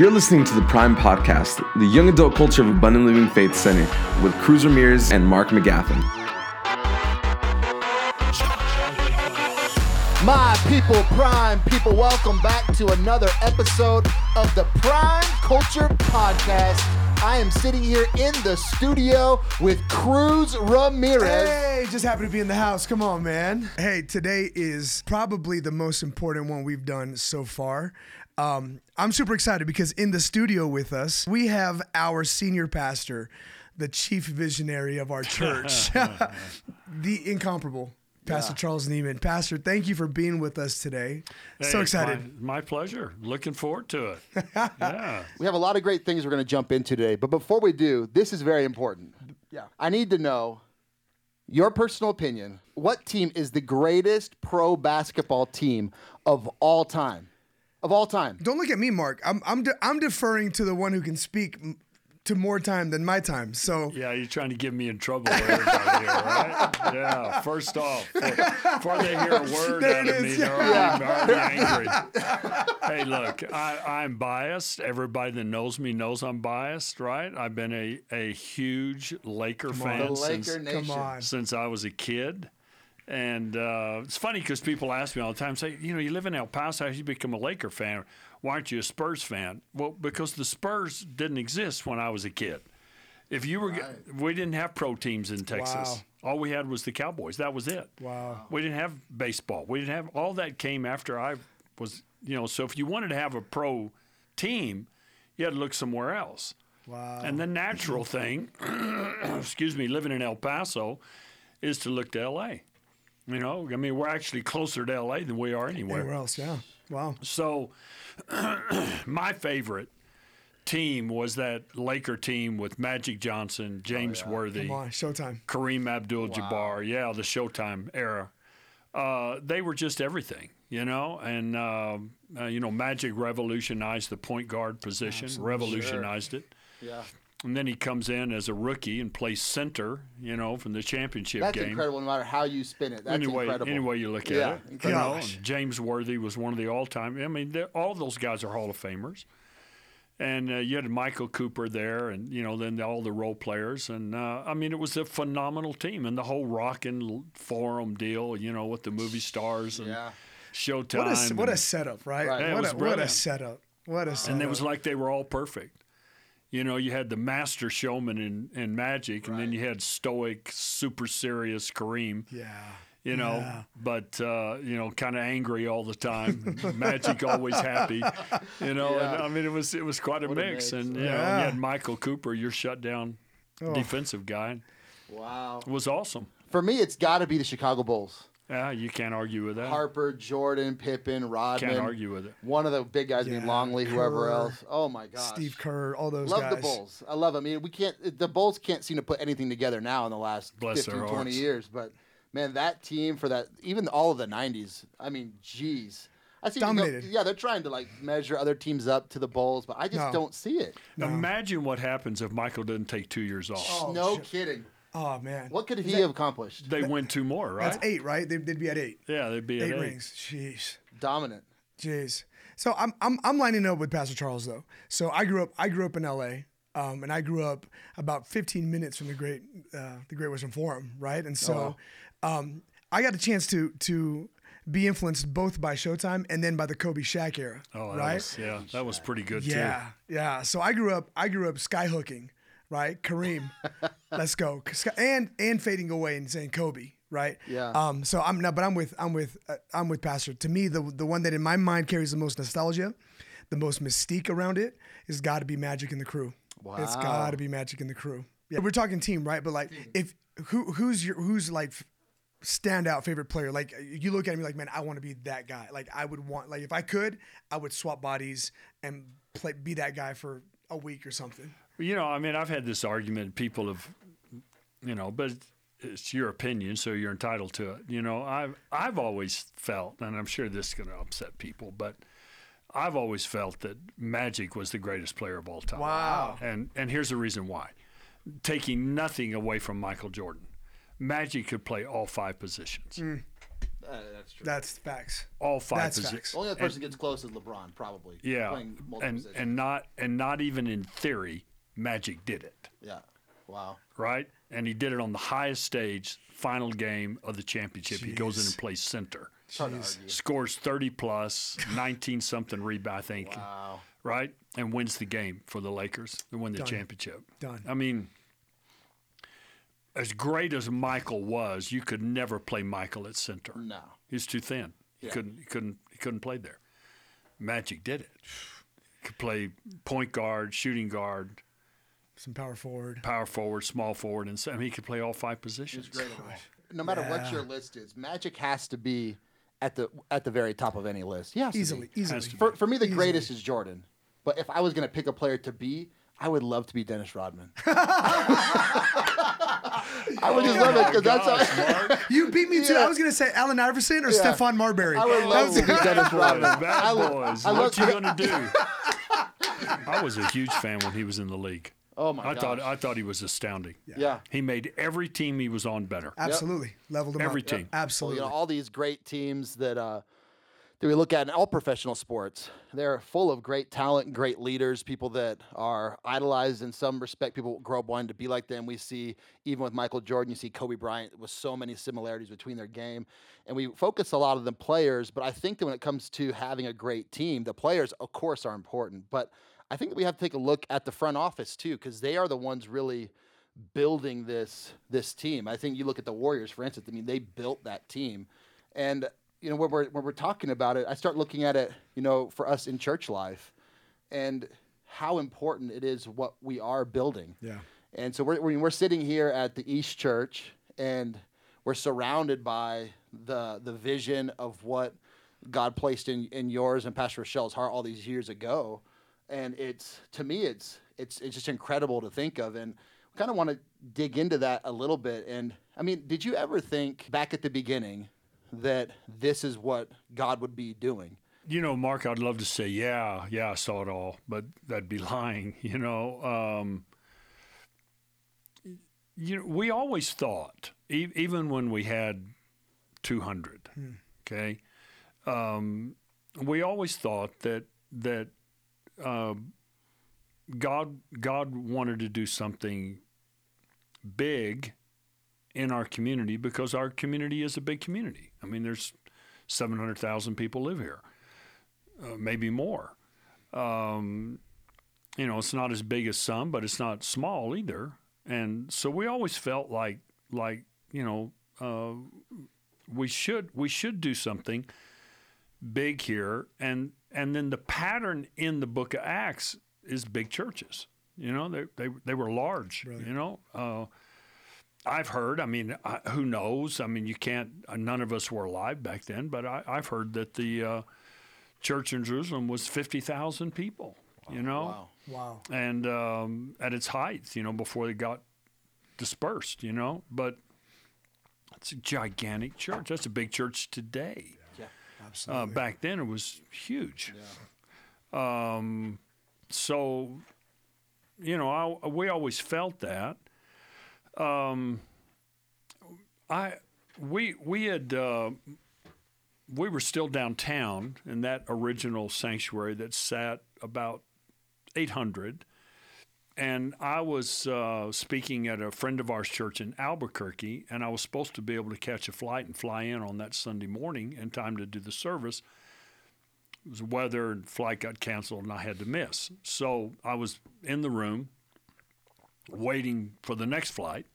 You're listening to the Prime Podcast, the young adult culture of Abundant Living Faith Center, with Cruz Ramirez and Mark McGaffin. My people, Prime people, welcome back to another episode of the Prime Culture Podcast. I am sitting here in the studio with Cruz Ramirez. Hey, just happy to be in the house. Come on, man. Hey, today is probably the most important one we've done so far. Um, I'm super excited because in the studio with us, we have our senior pastor, the chief visionary of our church, the incomparable. Pastor Charles Nieman. Pastor, thank you for being with us today. so excited. My, my pleasure. Looking forward to it. yeah. We have a lot of great things we're going to jump into today, but before we do, this is very important. Yeah. I need to know your personal opinion. What team is the greatest pro basketball team of all time? Of all time. Don't look at me, Mark. I'm I'm de- I'm deferring to the one who can speak m- to more time than my time. So Yeah, you're trying to get me in trouble here, right? Yeah. First off, before, before they hear a word There out it of me, they're already, already angry. hey, look, I, I'm biased. Everybody that knows me knows I'm biased, right? I've been a, a huge Laker fan The since, Laker Nation. since I was a kid. And uh, it's funny because people ask me all the time, say, you know, you live in El Paso, how did you become a Laker fan? Why aren't you a Spurs fan? Well, because the Spurs didn't exist when I was a kid. If you were, we didn't have pro teams in Texas. All we had was the Cowboys. That was it. Wow. We didn't have baseball. We didn't have all that came after I was, you know. So if you wanted to have a pro team, you had to look somewhere else. wow. And the natural thing, excuse me, living in El Paso, is to look to L.A. You know, I mean, we're actually closer to L.A. than we are anywhere. Anywhere else? Yeah. Wow. So, my favorite team was that Laker team with Magic Johnson, James Worthy, Come on, Showtime. Kareem Abdul-Jabbar. Yeah, the Showtime era. Uh, they were just everything, you know. And uh, uh, you know, Magic revolutionized the point guard position, revolutionized it. Yeah. And then he comes in as a rookie and plays center, you know, from the championship That's game. That's incredible no matter how you spin it. That's Anyway, incredible. any way you look at Yeah, it, you know, James Worthy was one of the all-time. I mean, all those guys are Hall of Famers, and uh, you had Michael Cooper there, and you know, then all the role players, and uh, I mean, it was a phenomenal team, and the whole Rockin' Forum deal, you know, with the movie stars and Yeah. Showtime. What a what a setup, right? Right. Yeah, what, was a, what a setup. What a setup. and it was like they were all perfect. You know, you had the master showman in, in Magic, and then you had stoic, super serious Kareem. yeah. You know, Yeah. but uh, you know, kind of angry all the time. Magic always happy. You know, and, I mean, it was it was quite a What a mix. mix. And you know, Yeah. you had Michael Cooper, your shutdown Oh. defensive guy. Wow. It was awesome. For me, it's got to be the Chicago Bulls. Yeah, you can't argue with that. Harper, Jordan, Pippen, Rodman. Can't argue with it. One of the big guys, named Yeah, Longley, whoever else. Oh my God, Steve Kerr, all those Love guys. the Bulls. I love them. I mean, we can't. The Bulls can't seem to put anything together now in the last Bless 15, 20 years. But man, that team for that, even all of the '90s. I mean, geez. I see. Dominated. yeah, they're trying to like measure other teams up to the Bulls, but I just No. don't see it. Imagine what happens if Michael didn't take two years off. Oh, no shit. kidding. Oh man. What could he have accomplished? They win two more, right? That's eight, right? They'd, they'd be at eight. Yeah, they'd be Eight at eight. rings. Jeez. Dominant. Jeez. So I'm I'm I'm lining up with Pastor Charles though. So I grew up I grew up in L.A. Um, and I grew up about 15 minutes from the great uh, the Great Western Forum, right? And so um, I got a chance to to be influenced both by Showtime and then by the Kobe Shaq era, Oh, that right? was, yeah, that was pretty good too. Yeah, yeah. So I grew up I grew up skyhooking, right? Kareem, let's go, and and fading away and saying Kobe, right? Yeah. Um. So I'm no, but I'm with I'm with uh, I'm with Pastor. To me, the the one that in my mind carries the most nostalgia, the most mystique around it, has got to be Magic in the Crew. Wow. It's got to be Magic in the Crew. Yeah, we're talking team, right? But like, if who who's your who's like standout favorite player? Like you look at me like, man, I want to be that guy. Like I would want like if I could, I would swap bodies and play be that guy for a week or something. You know, I mean, I've had this argument. People have, you know, but it's your opinion, so you're entitled to it. You know, I've I've always felt, and I'm sure this is going to upset people, but I've always felt that Magic was the greatest player of all time. Wow. And and here's the reason why. Taking nothing away from Michael Jordan, Magic could play all five positions. Uh, that's true. That's facts. All five That's positions. facts. the only other person gets close is LeBron, probably. Yeah, Playing multiple and positions. and not and not even in theory, Magic did it. yeah. Wow. right? And he did it on the highest stage, final game of the championship. He goes in and plays center, It's hard to Jeez. scores 30 plus, 19 something rebound, I think, Wow. right? And wins the game for the Lakers to win the Done. championship. Done. I mean, as great as Michael was, you could never play Michael at center. No. He's too thin. He Yeah. couldn't. He couldn't. He couldn't play there. Magic did it. He Could play point guard, shooting guard, Some power forward. power forward, small forward, and so, I mean, he could play all five positions. was great at all. Oh, no matter what your list is, Magic has to be at the at the very top of any list. He has to be. Easily, easily. To be. For, for me, the Easily. greatest is Jordan. But if I was going to pick a player to be, I would love to be Dennis Rodman. I would just love it because that's oh how, You beat me too. Yeah. I was gonna say Allen Iverson or Yeah. Stephon Marbury. I would love to be Dennis Rodman. Bad I boys. I what love- you gonna do? I was a huge fan when he was in the league. Oh my I gosh. thought I thought he was astounding. yeah. He made every team he was on better. Absolutely. Leveled him Every up. team. Well, Absolutely. you know, all these great teams that uh, that we look at in all professional sports, they're full of great talent great leaders, people that are idolized in some respect. People grow up wanting to be like them. We see even with Michael Jordan, you see Kobe Bryant with so many similarities between their game, and we focus a lot of the players. But I think that when it comes to having a great team, the players, of course, are important, but I think that we have to take a look at the front office too, because they are the ones really building this this team. I think you look at the Warriors, for instance. I mean, they built that team, and you know when we're when we're talking about it, I start looking at it, you know, for us in church life, and how important it is what we are building. Yeah. And so we're we're we're sitting here at the East Church, and we're surrounded by the the vision of what God placed in in yours and Pastor Rochelle's heart all these years ago, and it's to me it's it's it's just incredible to think of, and kind of want to dig into that a little bit. And I mean, did you ever think back at the beginning that this is what God would be doing? You know, Mark, I'd love to say, yeah, yeah, I saw it all, but that'd be lying. You know, um, you know, we always thought, e- even when we had 200, okay, um, we always thought that that God God wanted to do something big in our community because our community is a big community. I mean, there's 700,000 people live here, uh, maybe more. Um, you know, it's not as big as some, but it's not small either. And so we always felt like, like you know, uh, we should we should do something big here. And and then the pattern in the Book of Acts is big churches. You know, they they they were large. You know. Uh, I've heard. I mean, I, who knows? I mean, you can't. Uh, none of us were alive back then, but I, I've heard that the uh, church in Jerusalem was fifty thousand people. You know, Wow. Wow. and um, at its height, you know, before they got dispersed. You know, but it's a gigantic church. That's a big church today. Uh, back then, it was huge. Um, so, you know, I, we always felt that. Um, I we we had uh, we were still downtown in that original sanctuary that sat about 800 and I was uh, speaking at a friend of ours church in Albuquerque, and I was supposed to be able to catch a flight and fly in on that Sunday morning in time to do the service. It was weather, and flight got canceled, and I had to miss. So I was in the room waiting for the next flight,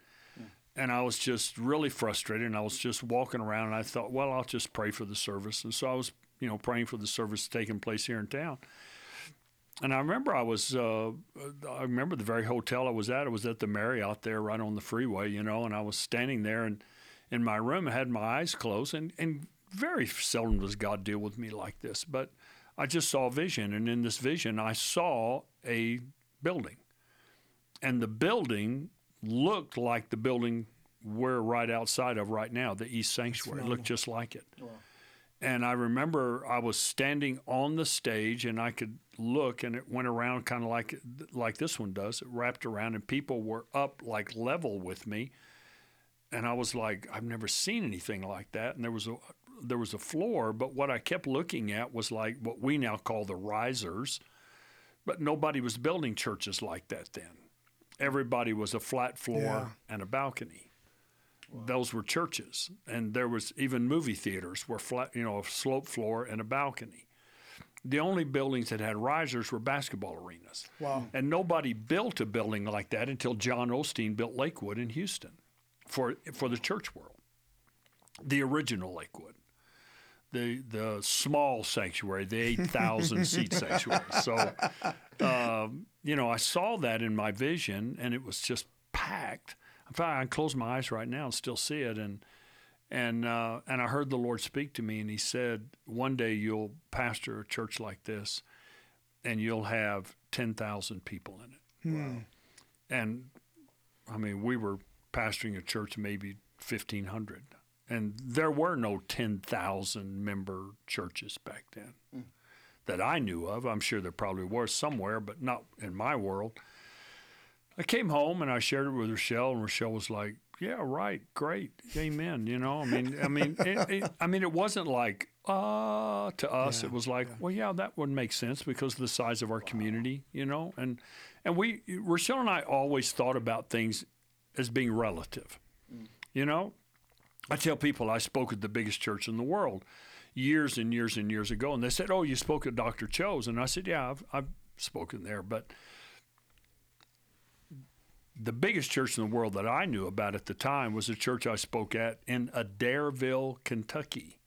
and I was just really frustrated. And I was just walking around, and I thought, well, I'll just pray for the service. And so I was, you know, praying for the service taking place here in town. And I remember I was, uh, I remember the very hotel I was at. I was at the Marriott there, right on the freeway, you know. And I was standing there, and in my room, I had my eyes closed, and and very seldom does God deal with me like this, but I just saw a vision, and in this vision, I saw a building, and the building looked like the building we're right outside of right now, the East Sanctuary. It looked just like it. And I remember I was standing on the stage and I could look and it went around kind of like like this one does. It wrapped around and people were up like level with me. And I was like, I've never seen anything like that. And there was a there was a floor, but what I kept looking at was like what we now call the risers, but nobody was building churches like that then. Everybody was a flat floor Yeah. and a balcony. Those were churches, and there was even movie theaters were flat, you know, a slope floor and a balcony. The only buildings that had risers were basketball arenas. Wow. And nobody built a building like that until John Osteen built Lakewood in Houston for for the church world. The original Lakewood. The the small sanctuary, the 8,000 seat sanctuary. So um, you know, I saw that in my vision and it was just packed. In fact, I can close my eyes right now and still see it and and uh, and I heard the Lord speak to me, and He said, "One day you'll pastor a church like this, and you'll have ten thousand people in it." And I mean, we were pastoring a church maybe fifteen hundred, and there were no ten thousand member churches back then that I knew of. I'm sure there probably were somewhere, but not in my world. I came home and I shared it with Rochelle, and Rochelle was like, "Yeah, right, great, amen." You know, I mean, I mean, it, it, I mean, it wasn't like uh to us. it was like, well, yeah, that would make sense because of the size of our community, you know, and and we Rochelle and I always thought about things as being relative, you know. I tell people I spoke at the biggest church in the world years and years and years ago, and they said, "Oh, you spoke at Dr. Cho's," and I said, "Yeah, I've, I've spoken there, but." The biggest church in the world that I knew about at the time was a church I spoke at in Adairville, Kentucky.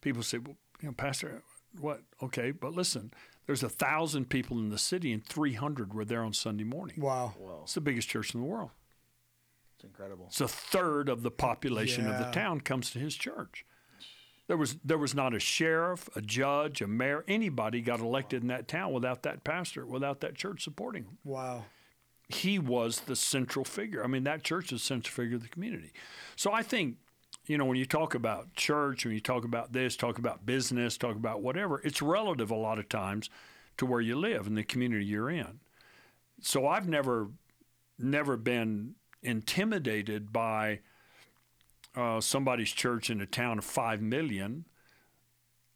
People say, well, you know, Pastor, what? Okay, but listen, there's a thousand people in the city and 300 were there on Sunday morning. Wow. It's the biggest church in the world. It's incredible. It's a third of the population of the town comes to his church. There was there was not a sheriff, a judge, a mayor, anybody got elected in that town without that pastor, without that church supporting him Wow. He was the central figure. I mean, that church is the central figure of the community. So I think, you know, when you talk about church, when you talk about this, talk about business, talk about whatever, it's relative a lot of times to where you live and the community you're in. So I've never, never been intimidated by uh, somebody's church in a town of five million.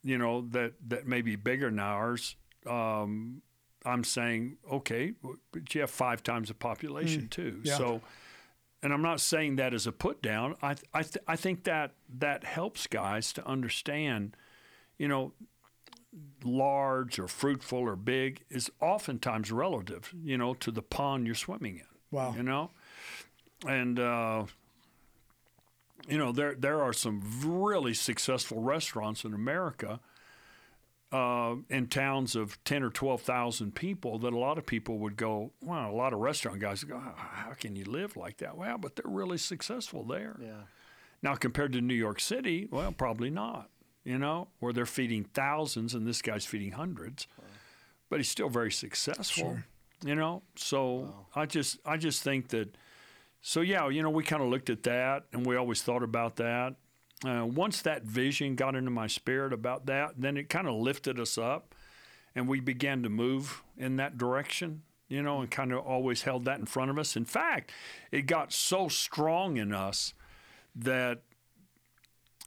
You know that that may be bigger than ours. Um, I'm saying, okay, but you have five times the population too. yeah. So, and I'm not saying that as a put down. I I, th- I think that that helps guys to understand, you know, large or fruitful or big is oftentimes relative, you know, to the pond you're swimming in. Wow. You know, and uh, you know there there are some really successful restaurants in America uh, in towns of 10 or 12,000 people that a lot of people would go, wow, a lot of restaurant guys would go, "How- how can you live like that? Well, but they're really successful there. Yeah. Now, compared to New York City, well, probably not, you know, where they're feeding thousands and this guy's feeding hundreds, but he's still very successful, sure. you know? So I just, I just think that, so yeah, you know, we kind of looked at that and we always thought about that. Uh, once that vision got into my spirit about that, then it kind of lifted us up and we began to move in that direction, you know, and kind of always held that in front of us. In fact, it got so strong in us that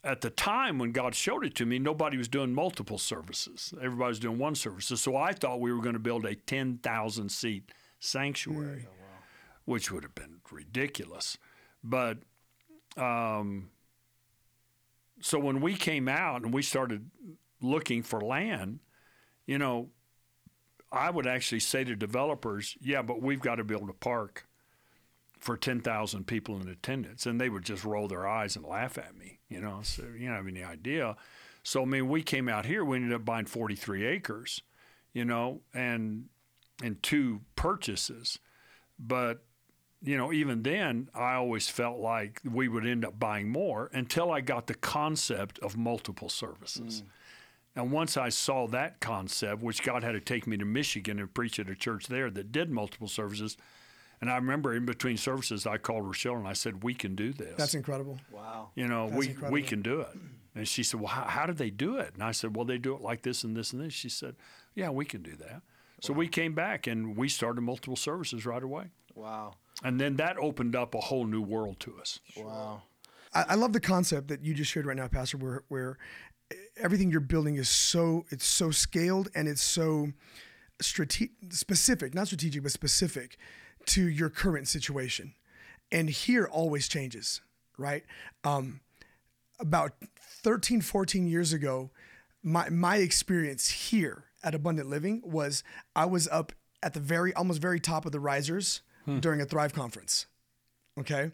at the time when God showed it to me, nobody was doing multiple services. Everybody was doing one service. So I thought we were going to build a 10,000 seat sanctuary, which would have been ridiculous. But um, so when we came out and we started looking for land, you know, I would actually say to developers, yeah, but we've got to build a park for 10,000 people in attendance. And they would just roll their eyes and laugh at me, you know, so you don't have any idea. So, I mean, we came out here, we ended up buying 43 acres, you know, and, and two purchases. But, you know, even then, I always felt like we would end up buying more until I got the concept of multiple services. Mm. And once I saw that concept, which God had to take me to Michigan and preach at a church there that did multiple services, and I remember in between services, I called Rochelle and I said, "We can do this. That's incredible. Wow. you know, that's we incredible. we can do it." And she said, "Well, how, how did they do it?" And I said, "Well, they do it like this and this and this." She said, "Yeah, we can do that." So we came back and we started multiple services right away, Wow. And then that opened up a whole new world to us. Wow. I, I love the concept that you just shared right now, Pastor, where where everything you're building is so it's so scaled and it's so strate- specific, not strategic, but specific to your current situation. And here always changes, right? Um, about 13, 14 years ago, my my experience here at Abundant Living was I was up at the very almost very top of the risers during a Thrive conference. Okay.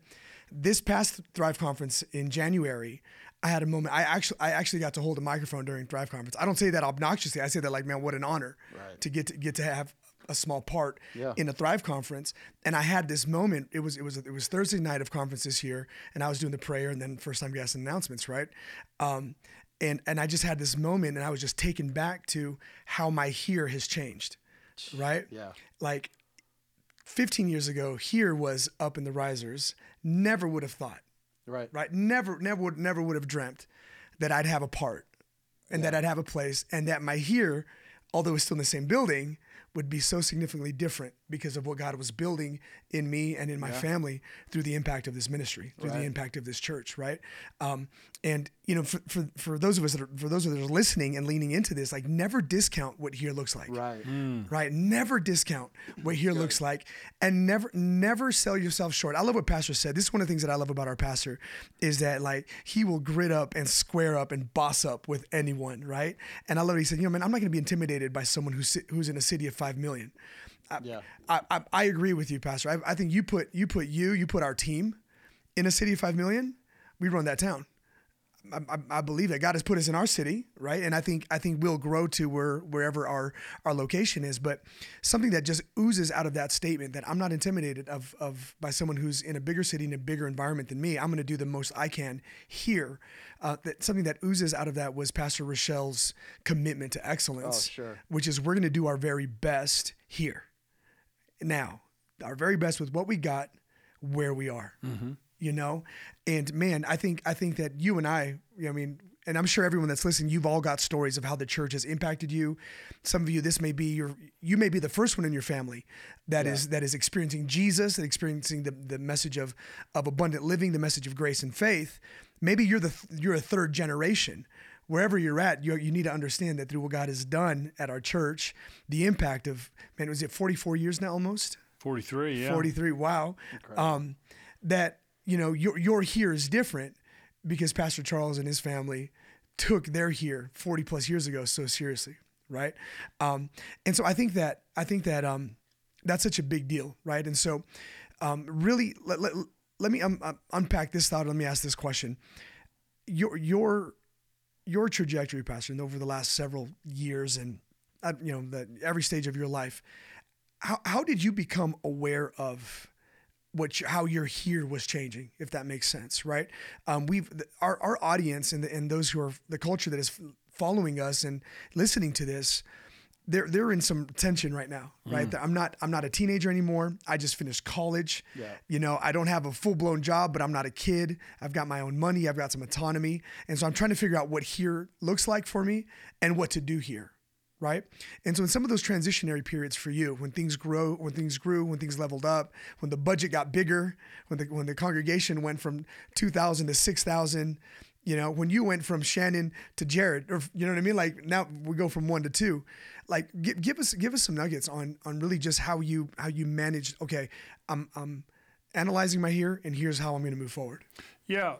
This past Thrive conference in January, I had a moment. I actually I actually got to hold a microphone during Thrive conference. I don't say that obnoxiously. I say that like, man, what an honor Right. to get to get to have a small part Yeah. in a Thrive conference. And I had this moment. It was it was it was Thursday night of conference this year, and I was doing the prayer and then first time guest announcements, right? Um, and and I just had this moment, and I was just taken back to how my here has changed, right? Yeah. Like 15 years ago, here was up in the risers. Never would have thought Right. right? Never, never would, never would have dreamt that I'd have a part and that I'd have a place and that my here, although it's still in the same building, would be so significantly different because of what God was building in me and in my family through the impact of this ministry, through the impact of this church, right? Um, and you know, for, for, for those of us that are, for those of us that are listening and leaning into this, like never discount what here looks like Right. right? Never discount what here looks like, and never never sell yourself short. I love what Pastor said. This is one of the things that I love about our pastor is that like he will grit up and square up and boss up with anyone, right? And I love what he said. You know, man, I'm not going to be intimidated by someone who's who's in a city of five million. I, Yeah. I, I, I agree with you, Pastor. I, I think you put you put you you put our team in a city of five million. We run that town. I, I, I believe that God has put us in our city, right? And I think I think we'll grow to where wherever our our location is. But something that just oozes out of that statement that I'm not intimidated of of by someone who's in a bigger city in a bigger environment than me. I'm going to do the most I can here. Uh, that something that oozes out of that was Pastor Rochelle's commitment to excellence, Oh, sure. which is we're going to do our very best here now our very best with what we got where we are mm-hmm. you know? And man i think i think that you and i you know, i mean and i'm sure everyone that's listening you've all got stories of how the church has impacted you. Some of you this may be your you may be the first one in your family that is that is experiencing jesus and experiencing the, the message of of abundant living the message of grace and faith. Maybe you're the you're a third generation wherever you're at, you, you need to understand that through what God has done at our church, the impact of, man, was it 44 years now almost? 43, yeah. 43, wow. Um, that, you know, your, your here is different because Pastor Charles and his family took their here 40 plus years ago so seriously, right? Um, and so I think that, I think that um, that's such a big deal, right? And so um, really, let, let, let me um, um, unpack this thought. Let me ask this question. Your, your, your trajectory, Pastor, and over the last several years and uh, you know that every stage of your life, how how did you become aware of what you, how your here was changing, if that makes sense, right? Um, we've our our audience and the, and those who are the culture that is following us and listening to this. They're, they're in some tension right now, right? Mm. I'm not I'm not a teenager anymore. I just finished college. Yeah. You know, I don't have a full blown job, but I'm not a kid. I've got my own money. I've got some autonomy. And so I'm trying to figure out what here looks like for me and what to do here. Right. And so in some of those transitionary periods for you, when things grow, when things grew, when things leveled up, when the budget got bigger, when the when the congregation went from two thousand to six thousand, you know, when you went from Shannon to Jared, or you know what I mean? Like now we go from one to two. Like give, give us give us some nuggets on on really just how you how you managed. Okay, I'm I'm analyzing my here, and here's how I'm going to move forward. Yeah,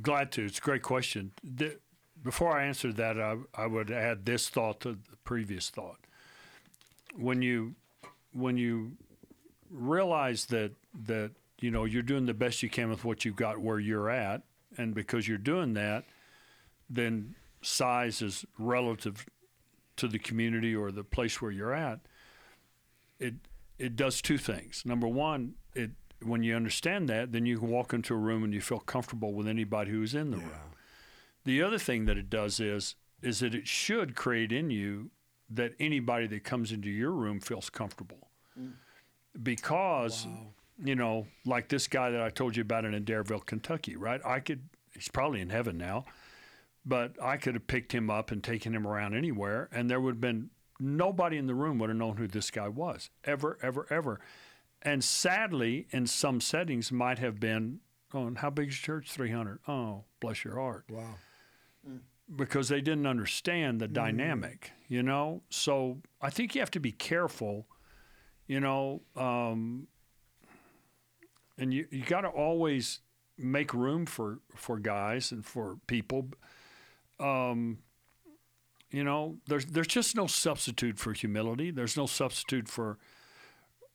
glad to. It's a great question. The, before I answer that, I, I would add this thought to the previous thought. When you when you realize that that you know you're doing the best you can with what you've got where you're at, and because you're doing that, then size is relative to the community or the place where you're at. It it does two things. Number one, it when you understand that, then you can walk into a room and you feel comfortable with anybody who's in the room. The other thing that it does is is that it should create in you that anybody that comes into your room feels comfortable. Mm. Because you know, like this guy that I told you about in Adairville, Kentucky, right? I could he's probably in heaven now, but I could have picked him up and taken him around anywhere and there would have been nobody in the room would have known who this guy was ever ever ever and sadly in some settings might have been Oh, how big is your church? 300. Oh, bless your heart. Wow. Because they didn't understand the dynamic, you know? So I think you have to be careful, you know, um, and you, you got to always make room for, for guys and for people. Um, you know, there's there's just no substitute for humility. There's no substitute for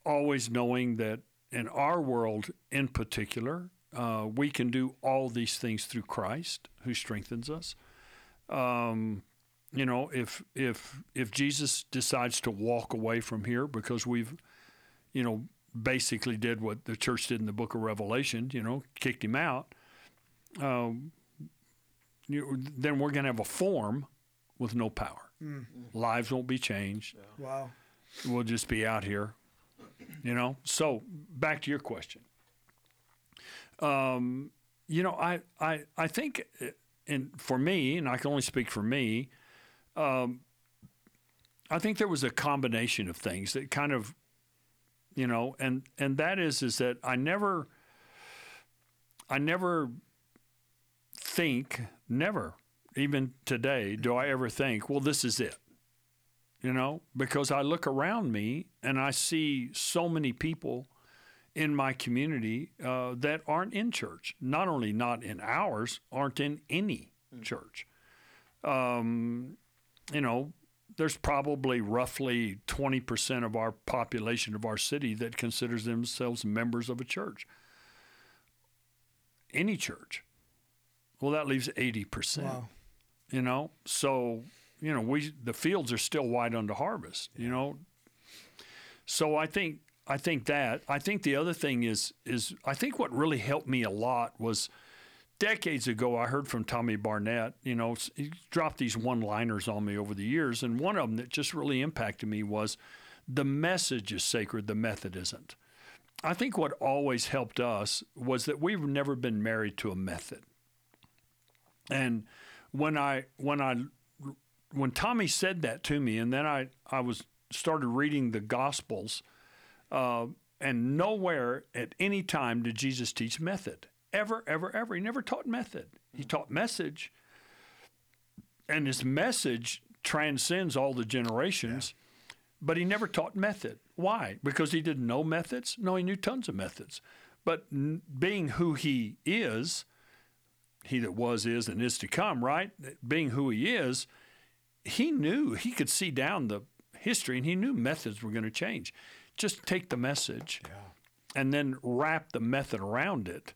always knowing that in our world, in particular, uh, we can do all these things through Christ, who strengthens us. Um, you know, if if if Jesus decides to walk away from here because we've, you know, basically did what the church did in the Book of Revelation, you know, kicked him out. Um, you, then we're going to have a form with no power. Lives won't be changed. Wow. We'll just be out here, you know. So back to your question. Um, you know, I, I, I think, uh, and for me, and I can only speak for me, um, I think there was a combination of things that kind of, you know, and and that is is that I never, I never think, never, even today, do I ever think, well, this is it. You know, because I look around me and I see so many people in my community uh, that aren't in church. Not only not in ours, aren't in any church. Um, you know, there's probably roughly 20% of our population of our city that considers themselves members of a church. Any church. Well, that leaves 80%. Wow. You know, so, you know, we the fields are still wide unto harvest, you know. So I think I think that. I think the other thing is is I think what really helped me a lot was decades ago I heard from Tommy Barnett, you know, he dropped these one-liners on me over the years and one of them that just really impacted me was the message is sacred, the method isn't. I think what always helped us was that we've never been married to a method. And when I when I when Tommy said that to me, and then I I was started reading the Gospels, uh, and nowhere at any time did Jesus teach method. Ever, ever, ever. He never taught method. He mm. taught message, and his message transcends all the generations. But he never taught method. Why? Because he didn't know methods? No, he knew tons of methods. But n- being who he is, he that was, is, and is to come, right? Being who he is, he knew he could see down the history and he knew methods were going to change. Just take the message and then wrap the method around it.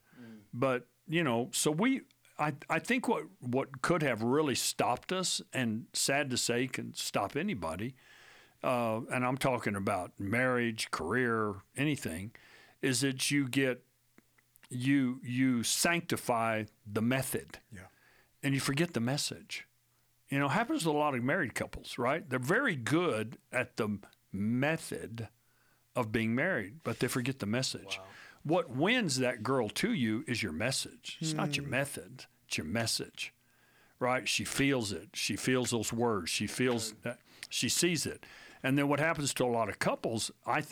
But, you know, so we I, I think what what could have really stopped us and sad to say can stop anybody, uh, and I'm talking about marriage, career, anything, is that you get you you sanctify the method Yeah. and you forget the message. You know, happens to a lot of married couples, right? They're very good at the method of being married, but they forget the message. What wins that girl to you is your message. It's not your method, it's your message. Right? She feels it. She feels those words. She feels that she sees it. And then what happens to a lot of couples, I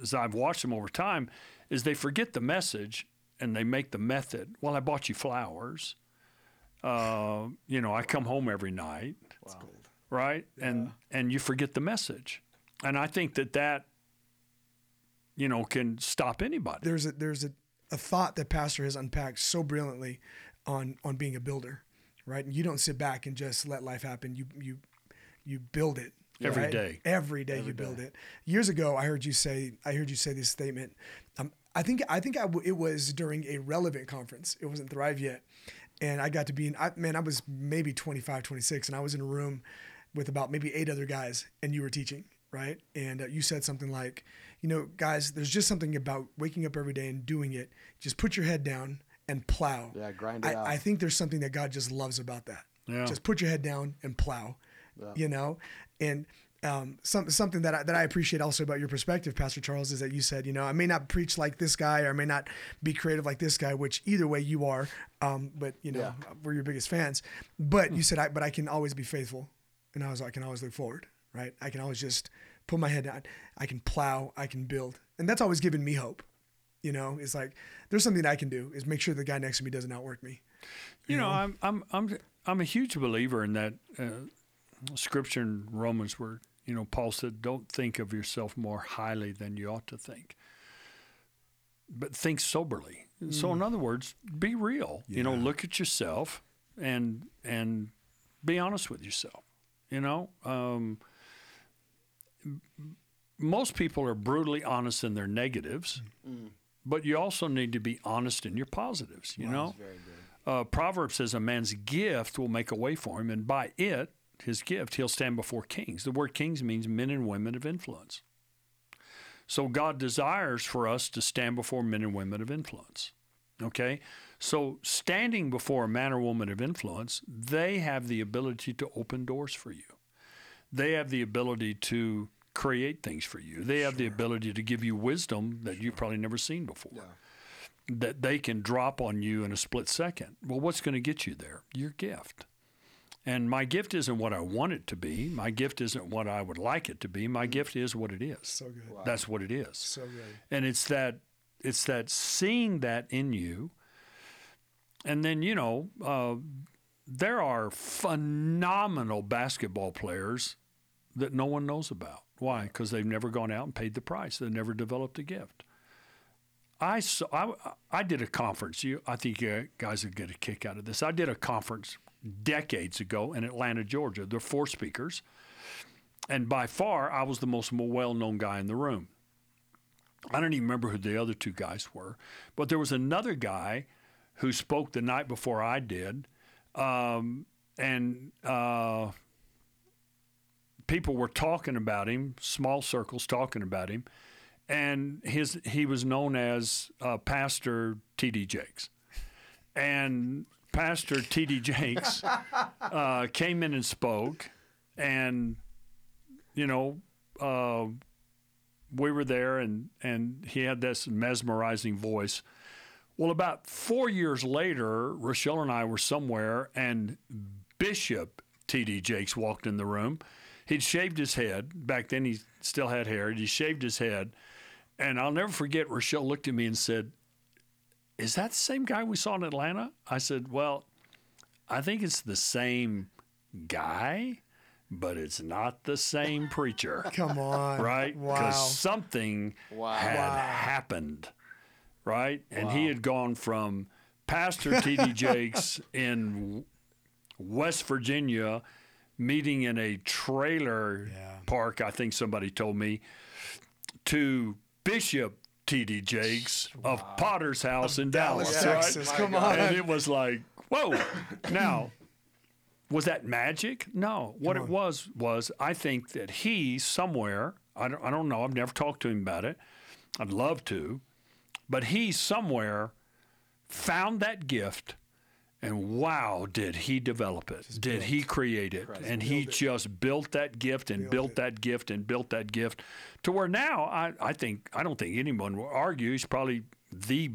as I've watched them over time, is they forget the message and they make the method. Well, I bought you flowers. Uh, you know, I come home every night, Wow. right? And and you forget the message, and I think that that, you know, can stop anybody. There's a there's a, a thought that Pastor has unpacked so brilliantly on on being a builder, right? And you don't sit back and just let life happen. You you you build it Every right? day. Every day you build it. Years ago, I heard you say I heard you say this statement. Um, I think I think I w- it was during a relevant conference. It wasn't Thrive yet, and I got to be in. I, man, I was maybe 25, 26, and I was in a room with about maybe eight other guys, and you were teaching, right? And uh, you said something like, you know, guys, there's just something about waking up every day and doing it. Just put your head down and plow. Yeah, grind it I, out. I think there's something that God just loves about that. Yeah. Just put your head down and plow. Yeah. You know, and um, some, something that I, that I appreciate also about your perspective, Pastor Charles, is that you said, you know, I may not preach like this guy or I may not be creative like this guy, which either way you are, um, but you know, Yeah. we're your biggest fans. But you said, I, but I can always be faithful, and I was, I can always look forward, right? I can always just put my head down. I can plow. I can build, and that's always given me hope. You know, it's like there's something I can do is make sure the guy next to me doesn't outwork me. You know, I'm I'm I'm I'm a huge believer in that uh, scripture in Romans where you know Paul said, "Don't think of yourself more highly than you ought to think, but think soberly." So, in other words, be real. You know, look at yourself and and be honest with yourself. You know, um, most people are brutally honest in their negatives, but you also need to be honest in your positives. You know, uh, Proverbs says a man's gift will make a way for him, and by it, his gift, he'll stand before kings. The word kings means men and women of influence. So God desires for us to stand before men and women of influence. Okay? So standing before a man or woman of influence, they have the ability to open doors for you. They have the ability to create things for you. They have the ability to give you wisdom that you've probably never seen before. That they can drop on you in a split second. Well, what's going to get you there? Your gift. And my gift isn't what I want it to be. My gift isn't what I would like it to be. My gift is what it is. So good. That's what it is. So good. And it's that it's that seeing that in you. And then you know, uh, there are phenomenal basketball players that no one knows about. Why? Because they've never gone out and paid the price. They've never developed a gift. I saw. I, I did a conference. You, I think you guys would get a kick out of this. I did a conference decades ago in Atlanta, Georgia. There were four speakers, and by far, I was the most well-known guy in the room. I don't even remember who the other two guys were, but there was another guy who spoke the night before I did, um, and uh, people were talking about him, small circles talking about him, and his he was known as uh, Pastor T.D. Jakes, and Pastor T.D. Jakes uh, came in and spoke, and you know. Uh, we were there and, and he had this mesmerizing voice. Well, about four years later, Rochelle and I were somewhere and Bishop T.D. Jakes walked in the room. He'd shaved his head. Back then, he still had hair. He shaved his head. And I'll never forget, Rochelle looked at me and said, Is that the same guy we saw in Atlanta? I said, Well, I think it's the same guy, but it's not the same preacher Come on. right? Wow. Because something had happened, right? And he had gone from Pastor T.D. Jakes in West Virginia, meeting in a trailer park, I think somebody told me, to Bishop T.D. Jakes of Potter's House in Dallas, Dallas, right? Texas. Come on. And it was like, whoa. Now, was that magic? No. What it was was I think that he somewhere, I don't, I don't know, I've never talked to him about it. I'd love to, but he somewhere found that gift and wow, did he develop it? did he create it? And he just built that gift and built that gift and built that gift to where now I, I think I don't think anyone will argue he's probably the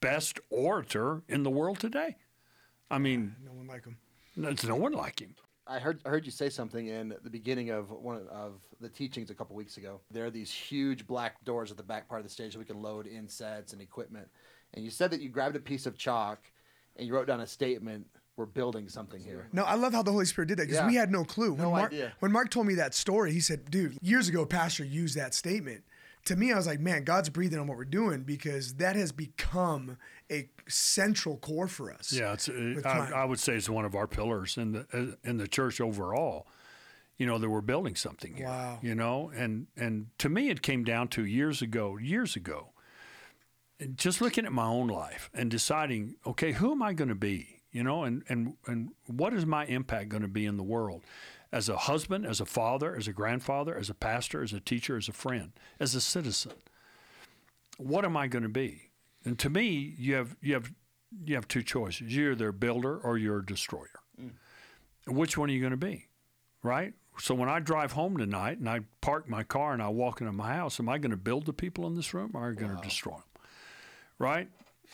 best orator in the world today. I mean, No one like him. there's no one like him. I heard I heard you say something in the beginning of one of the teachings a couple weeks ago. There are these huge black doors at the back part of the stage that we can load in sets and equipment. And you said that you grabbed a piece of chalk and you wrote down a statement. We're building something here. No, I love how the Holy Spirit did that because Yeah. we had no clue. When No Mark, idea. When Mark told me that story, he said, "Dude, years ago, Pastor used that statement." To me, I was like, "Man, God's breathing on what we're doing because that has become a central core for us." Yeah, it's, uh, I. I would say it's one of our pillars in the uh, in the church overall. You know that we're building something here. Wow. You know, and and to me, it came down to years ago. Years ago, and just looking at my own life and deciding, okay, who am I going to be? You know, and and and what is my impact going to be in the world? As a husband, as a father, as a grandfather, as a pastor, as a teacher, as a friend, as a citizen. What am I going to be? And to me, you have you have you have two choices. You're either a builder or you're a destroyer. Mm. Which one are you going to be? Right? So when I drive home tonight and I park my car and I walk into my house, am I going to build the people in this room or am I going to destroy them? Right?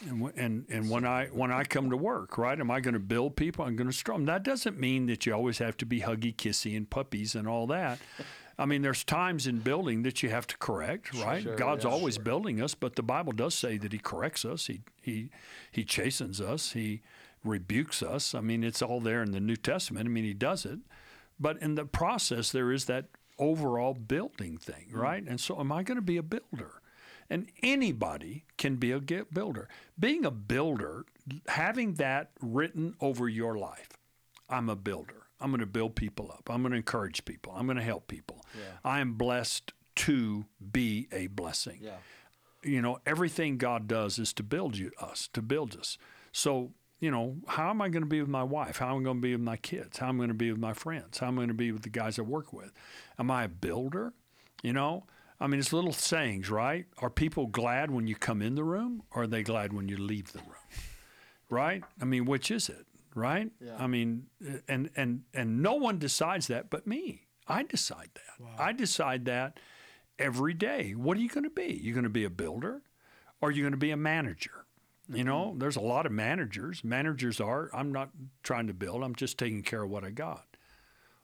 And, and and when I when I come to work, right, am I going to build people? I'm going to them. That doesn't mean that you always have to be huggy, kissy, and puppies and all that. I mean, there's times in building that you have to correct, right? sure, God's yeah, always building us, but the Bible does say that He corrects us. He He He chastens us. He rebukes us. I mean, it's all there in the New Testament. I mean, He does it, but in the process, there is that overall building thing, mm. right? And so, am I going to be a builder? And anybody can be a builder. Being a builder, having that written over your life, I'm a builder. I'm going to build people up. I'm going to encourage people. I'm going to help people. I am blessed to be a blessing. Yeah. You know, everything God does is to build you us, to build us. So, you know, how am I going to be with my wife? How am I going to be with my kids? How am I going to be with my friends? How am I going to be with the guys I work with? Am I a builder? You know, I mean, it's little sayings, right? Are people glad when you come in the room, or are they glad when you leave the room? Right? I mean, which is it? Right? Yeah. I mean, uh, and and and no one decides that but me. I decide that. I decide that every day. What are you going to be? You're going to be a builder, or you're going to be a manager. You know, mm-hmm. there's a lot of managers. Managers are, I'm not trying to build, I'm just taking care of what I got.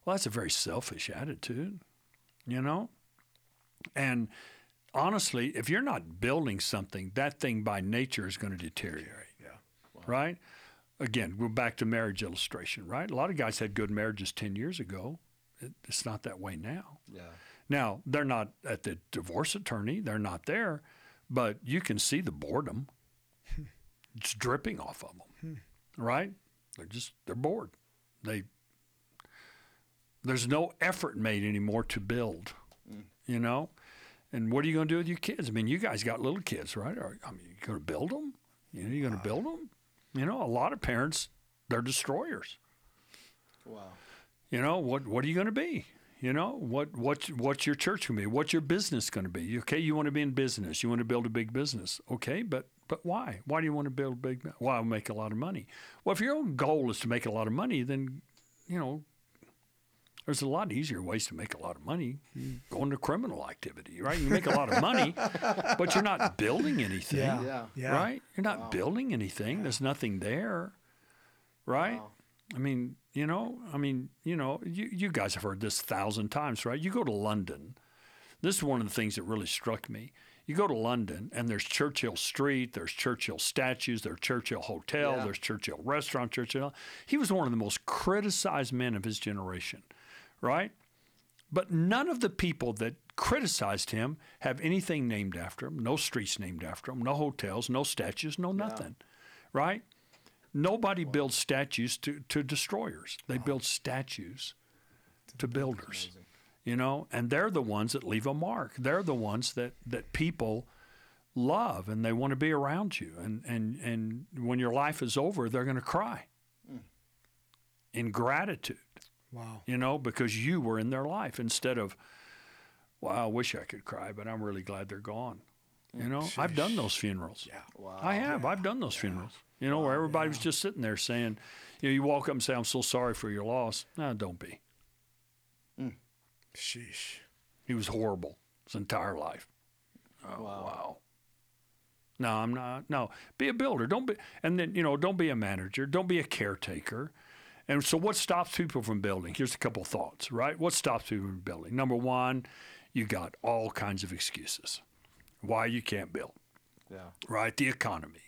Well, that's a very selfish attitude, you know? And honestly, if you're not building something, that thing by nature is going to deteriorate. Yeah. Right? Again, we're back to marriage illustration, right? A lot of guys had good marriages 10 years ago. It, it's not that way now. Yeah. Now, they're not at the divorce attorney, they're not there, but you can see the boredom. it's dripping off of them, hmm. right? They're just, they're bored. They, there's no effort made anymore to build, mm. you know? And what are you going to do with your kids? I mean, you guys got little kids, right? Are, I mean, you going to build them? You know, you going to build them? You know, a lot of parents, they're destroyers. Wow. You know, what what are you going to be? You know, what what what's your church going to be? What's your business going to be? Okay, you want to be in business. You want to build a big business. Okay, but but why? Why do you want to build a big? Why make a lot of money? Well, if your own goal is to make a lot of money, then you know, there's a lot easier ways to make a lot of money. Go into criminal activity, right? You make a lot of money, but you're not building anything Yeah. Yeah. Yeah. right? You're not building anything. There's nothing there, right? Wow. I mean, you know, I mean, you know, you, you guys have heard this a thousand times, right? You go to London. This is one of the things that really struck me. You go to London, and there's Churchill Street, there's Churchill statues, there's Churchill Hotel, Yeah. there's Churchill Restaurant, Churchill. He was one of the most criticized men of his generation, right? But none of the people that criticized him have anything named after him, no streets named after him, no hotels, no statues, no nothing, right? Nobody builds statues to, to destroyers. They build statues to builders, you know, and they're the ones that leave a mark. They're the ones that, that people love and they want to be around you. And, and, and when your life is over, they're going to cry hmm. in gratitude Wow. you know, because you were in their life instead of, wow, I wish I could cry, but I'm really glad they're gone. You know, I've done those funerals. Yeah. Wow. I have. I've done those funerals. You know, where everybody was just sitting there saying, you know, you walk up and say, I'm so sorry for your loss. No, don't be. Hmm. Sheesh. He was horrible his entire life. Oh, Wow. wow. No, I'm not. No, be a builder. Don't be, and then you know, don't be a manager. Don't be a caretaker. And so, what stops people from building? Here's a couple of thoughts. Right? What stops people from building? Number one, you got all kinds of excuses why you can't build. Yeah. Right? The economy.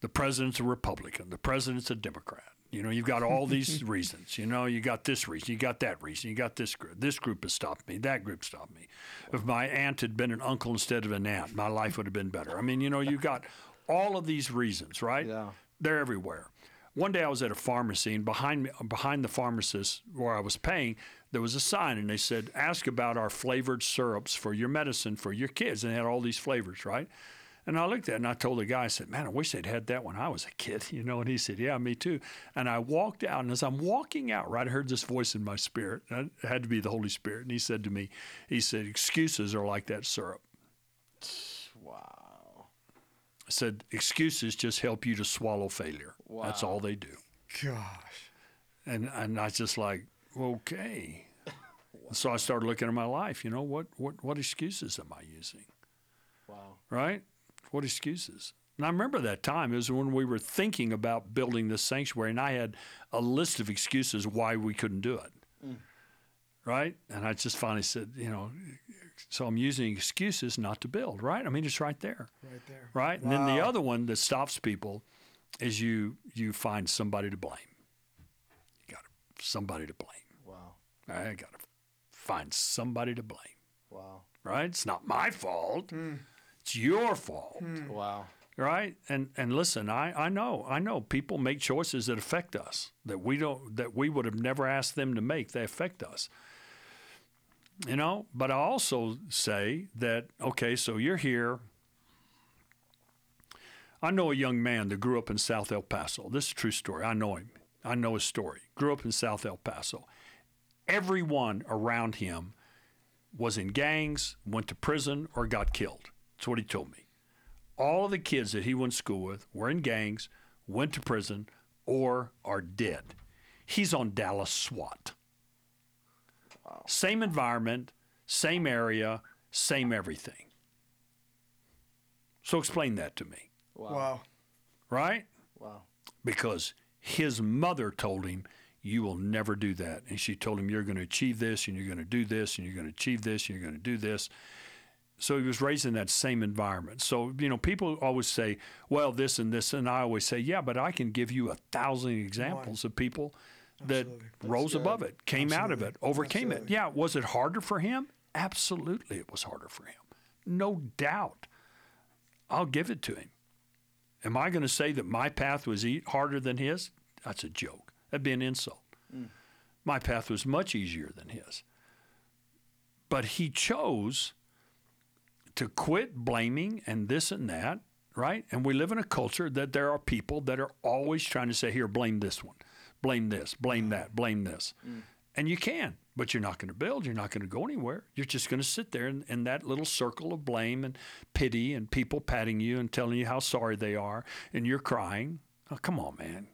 The president's a Republican. The president's a Democrat. You know, you've got all these reasons. You know, you got this reason, you got that reason, you got this group. This group has stopped me. That group stopped me. If my aunt had been an uncle instead of an aunt, my life would have been better. I mean, you know, you've got all of these reasons, right? Yeah. They're everywhere. One day I was at a pharmacy, and behind me, behind the pharmacist where I was paying, there was a sign, and they said, "Ask about our flavored syrups for your medicine for your kids." And they had all these flavors, right? And I looked at it and I told the guy, I said, Man, I wish they'd had that when I was a kid, you know? And he said, Yeah, me too. And I walked out, and as I'm walking out, right, I heard this voice in my spirit. It had to be the Holy Spirit. And he said to me, He said, Excuses are like that syrup. Wow. I said, Excuses just help you to swallow failure. That's all they do. Gosh. And and I was just like, okay. so I started looking at my life. You know what what what excuses am I using? Wow. Right? What excuses? And I remember that time. It was when we were thinking about building this sanctuary, and I had a list of excuses why we couldn't do it. Mm. right? And I just finally said, you know, so I'm using excuses not to build, right? I mean, it's right there, Right there. right? And then the other one that stops people is you you find somebody to blame. You got somebody to blame. Wow. I got to find somebody to blame, Wow. right? It's not my fault. Hmm. It's your fault, hmm. Wow. right? And and listen, I, I know I know people make choices that affect us that we don't that we would have never asked them to make. They affect us. You know, but I also say that okay, so you're here. I know a young man that grew up in South El Paso. This is a true story. I know him. I know his story. Grew up in South El Paso. Everyone around him was in gangs, went to prison, or got killed. That's what he told me. All of the kids that he went to school with were in gangs, went to prison, or are dead. He's on Dallas SWAT. Wow. Same environment, same area, same everything. So explain that to me, Wow. Wow. right? Wow. because his mother told him, You will never do that. And she told him, You're going to achieve this, and you're going to do this, and you're going to achieve this, and you're going to do this. So he was raised in that same environment. So, you know, people always say, Well, this and this. And I always say, Yeah, but I can give you a thousand examples of people that Absolutely. rose above it, came out of it, Absolutely. overcame it. Yeah, was it harder for him? Absolutely, it was harder for him. No doubt. I'll give it to him. Am I going to say that my path was e- harder than his? That's a joke. That'd be an insult. Hmm. My path was much easier than his. But he chose to quit blaming and this and that, right? And we live in a culture that there are people that are always trying to say, here, blame this one, blame this, blame that, blame this. Hmm. And you can, but you're not going to build. You're not going to go anywhere. You're just going to sit there in, in that little circle of blame and pity and people patting you and telling you how sorry they are, and you're crying. Oh, come on, man.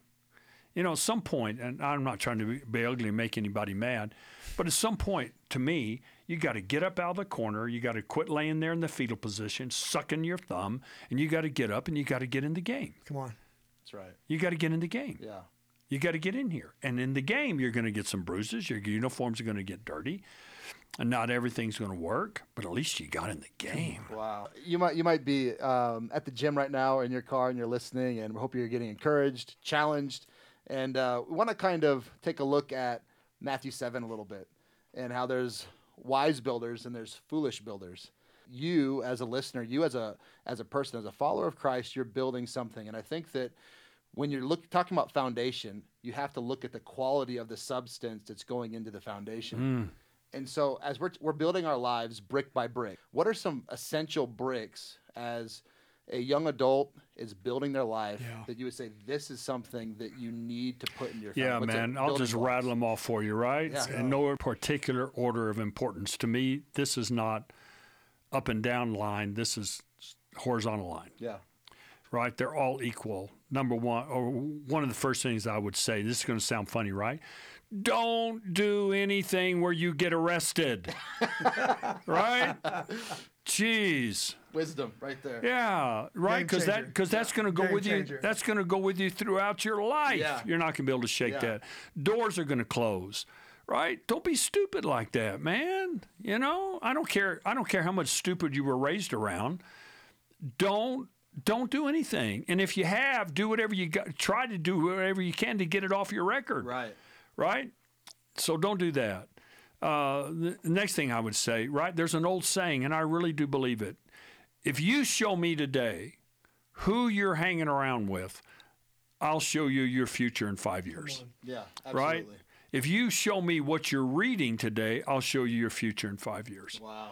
You know, at some point, and I'm not trying to be, be ugly and make anybody mad, but at some point, to me, you got to get up out of the corner. You got to quit laying there in the fetal position, sucking your thumb, and you got to get up and you got to get in the game. Come on. That's right. You got to get in the game. Yeah. You got to get in here. And in the game, you're going to get some bruises. Your uniforms are going to get dirty. And not everything's going to work, but at least you got in the game. Wow. You might you might be um, at the gym right now or in your car and you're listening, and we hope you're getting encouraged, challenged, and uh, we want to kind of take a look at Matthew seven a little bit and how there's wise builders and there's foolish builders. You as a listener, you as a as a person, as a follower of Christ, you're building something, and I think that when you're look, talking about foundation, you have to look at the quality of the substance that's going into the foundation. Mm. And so, as we're, we're building our lives brick by brick, what are some essential bricks as a young adult is building their life Yeah. that you would say this is something that you need to put in your Yeah, what's man. I'll just blocks. rattle them off for you, right? Yeah. In no particular order of importance. To me, this is not up and down line. This is horizontal line. Yeah, right? They're all equal. Number one, or one of the first things I would say, this is going to sound funny, right? Don't do anything where you get arrested, right? Jeez, wisdom right there. yeah, right. Because that changer. because that's going to go Game with changer. you. That's going to go with you throughout your life. Yeah. You're not going to be able to shake Yeah. that. Doors are going to close. Right? Don't be stupid like that, man. You know, I don't care. I don't care how much stupid you were raised around don't don't do anything. And if you have, do whatever you got. Try to do whatever you can to get it off your record. Right. Right. So don't do that. Uh, the next thing I would say, right? There's an old saying, and I really do believe it. If you show me today who you're hanging around with, I'll show you your future in five years. Yeah. absolutely. Right? If you show me what you're reading today, I'll show you your future in five years Wow.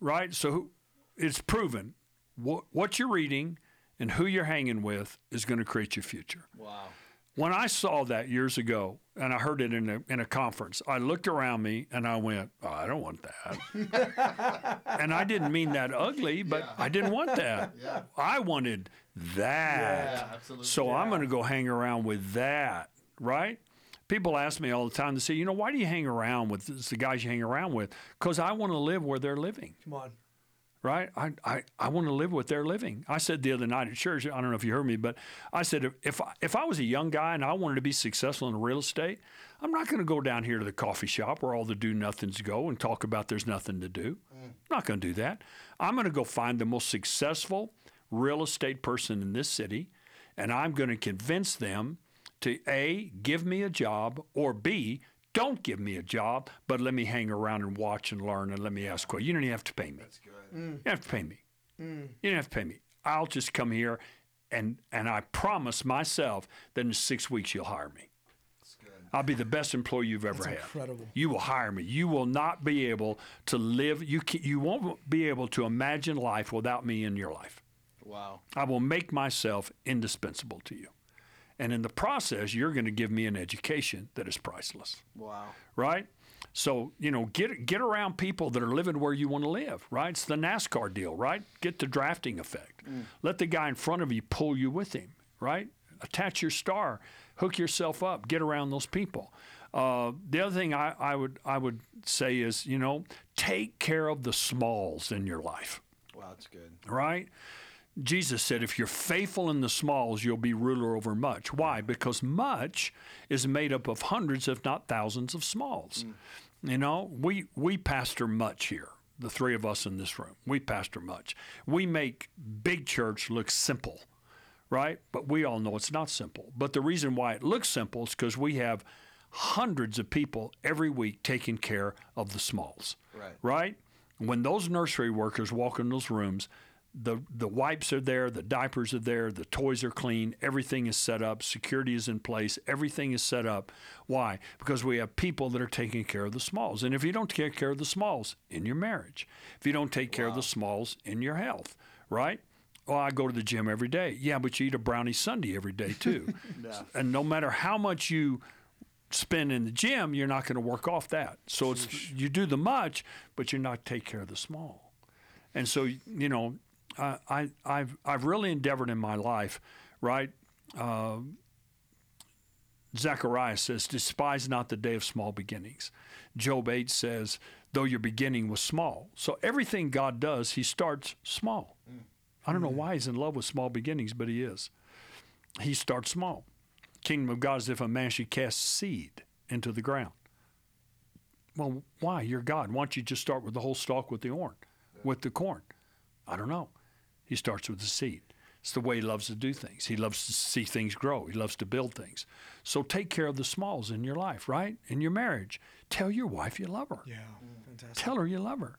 right? So it's proven what, what you're reading and who you're hanging with is going to create your future. Wow. When I saw that years ago, and I heard it in a, in a conference, I looked around me and I went, oh, I don't want that. and I didn't mean that ugly, but I didn't want that. Yeah. I wanted that. Yeah, absolutely. So I'm going to go hang around with that, right? People ask me all the time, to say, you know, why do you hang around with the guys you hang around with? Because I want to live where they're living Come on. Right? I, I, I want to live what they're living. I said the other night at church, I don't know if you heard me, but I said if if I, if I was a young guy and I wanted to be successful in real estate, I'm not going to go down here to the coffee shop where all the do nothings go and talk about there's nothing to do. I'm not going to do that. I'm going to go find the most successful real estate person in this city, and I'm going to convince them to A, give me a job, or B, don't give me a job, but let me hang around and watch and learn and let me ask questions. You don't even have to pay me. That's good. Mm. You don't have to pay me. Mm. You don't have to pay me. I'll just come here and and I promise myself that in six weeks you'll hire me. I'll be the best employee you've ever That's had. Incredible. You will hire me. You will not be able to live. You can, you won't be able to imagine life without me in your life. Wow. I will make myself indispensable to you. And in the process, you're going to give me an education that is priceless. Wow. Right? So, you know, get get around people that are living where you want to live, right? It's the NASCAR deal, right? Get the drafting effect. Mm. Let the guy in front of you pull you with him, right? Attach your star, hook yourself up, get around those people. Uh, the other thing I, I would I would say is, you know, take care of the smalls in your life. Wow, that's good. Right? Jesus said, if you're faithful in the smalls, you'll be ruler over much. Why? Because much is made up of hundreds, if not thousands, of smalls. Mm. You know, we, we pastor much here, the three of us in this room. We pastor much. We make big church look simple, right? But we all know it's not simple. But the reason why it looks simple is because we have hundreds of people every week taking care of the smalls, right? Right? When those nursery workers walk in those rooms, the the wipes are there, the diapers are there, the toys are clean, everything is set up, security is in place, everything is set up. Why? Because we have people that are taking care of the smalls. And if you don't take care of the smalls in your marriage, if you don't take care of the smalls in your health, right? Well, I go to the gym every day. Yeah, but you eat a brownie Sunday every day too. And no matter how much you spend in the gym, you're not going to work off that. So it's you do the much, but you're not take care of the small. And so you know, I, I've I've really endeavored in my life, right? Uh, Zechariah says, "Despise not the day of small beginnings." Job eight says, "Though your beginning was small." So everything God does, He starts small. Mm. I don't know why He's in love with small beginnings, but He is. He starts small. Kingdom of God is if a man should cast seed into the ground. Well, why? You're God. Why don't you just start with the whole stalk with the corn, with the corn? I don't know. He starts with the seed. It's the way he loves to do things. He loves to see things grow. He loves to build things. So take care of the smalls in your life, right? In your marriage. Tell your wife you love her. Yeah, fantastic. Tell her you love her.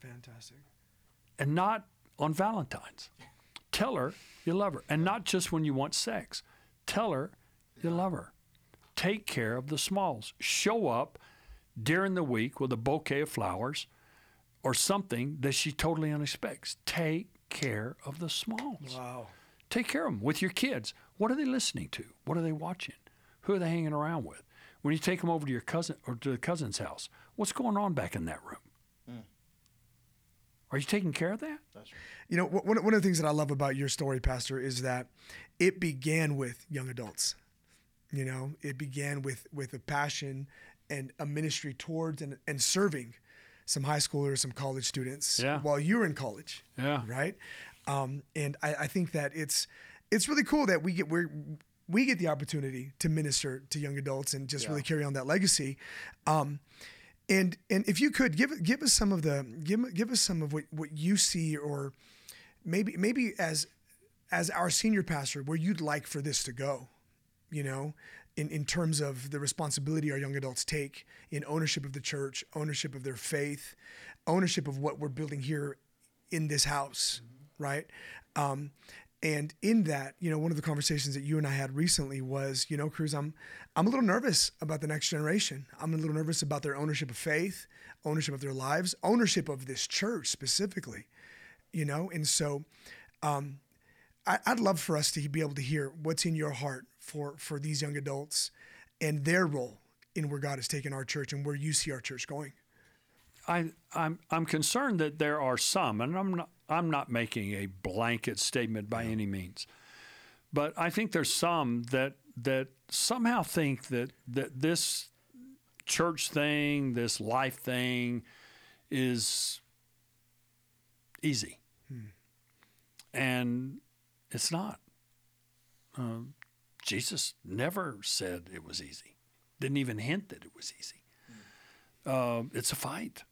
Fantastic. And not on Valentine's. Tell her you love her. And not just when you want sex. Tell her you love her. Take care of the smalls. Show up during the week with a bouquet of flowers or something that she totally unexpects. Take care of the smalls. Wow. Take care of them with your kids. What are they listening to? What are they watching? Who are they hanging around with? When you take them over to your cousin or to the cousin's house, what's going on back in that room? Mm. Are you taking care of that? That's right. You know, one, one of the things that I love about your story, Pastor, is that it began with young adults. You know, it began with with a passion and a ministry towards and, and serving some high schoolers, some college students yeah. while you're in college. Yeah. Right. Um, and I, I, think that it's it's really cool that we get we we get the opportunity to minister to young adults and just yeah. really carry on that legacy. Um, and and if you could give give us some of the give give us some of what, what you see or maybe maybe as as our senior pastor where you'd like for this to go, you know, in, in terms of the responsibility our young adults take in ownership of the church, ownership of their faith, ownership of what we're building here in this house, mm-hmm. right? Um, and in that, you know, one of the conversations that you and I had recently was, you know, Cruz, I'm I'm a little nervous about the next generation. I'm a little nervous about their ownership of faith, ownership of their lives, ownership of this church specifically, you know. And so, um, I, would love for us to be able to hear what's in your heart for for these young adults and their role in where God has taken our church and where you see our church going. I, I'm I'm concerned that there are some, and I'm not I'm not making a blanket statement by any means, but I think there's some that that somehow think that that this church thing, this life thing, is easy. Hmm. And it's not. Um, Jesus never said it was easy, didn't even hint that it was easy. Um, it's a fight,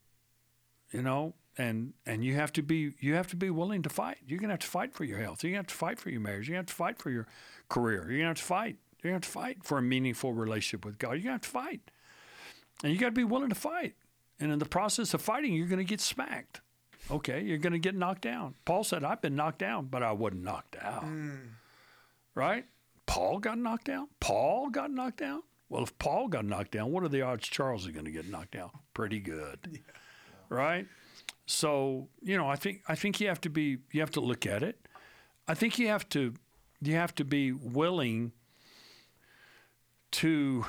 you know, and and you have to be you have to be willing to fight. You're gonna have to fight for your health. You're gonna have to fight for your marriage. You're gonna have to fight for your career. You're gonna have to fight. Gonna have to fight for a meaningful relationship with God. You're gonna have to fight, and you got to be willing to fight. And in the process of fighting, you're gonna get smacked. Okay, you're gonna get knocked down. Paul said, "I've been knocked down, but I wasn't knocked out." Right? Paul got knocked down. Paul got knocked down. Well, if Paul got knocked down, what are the odds Charles is going to get knocked down? Pretty good, right? So you know, I think I think you have to be you have to look at it. I think you have to you have to be willing to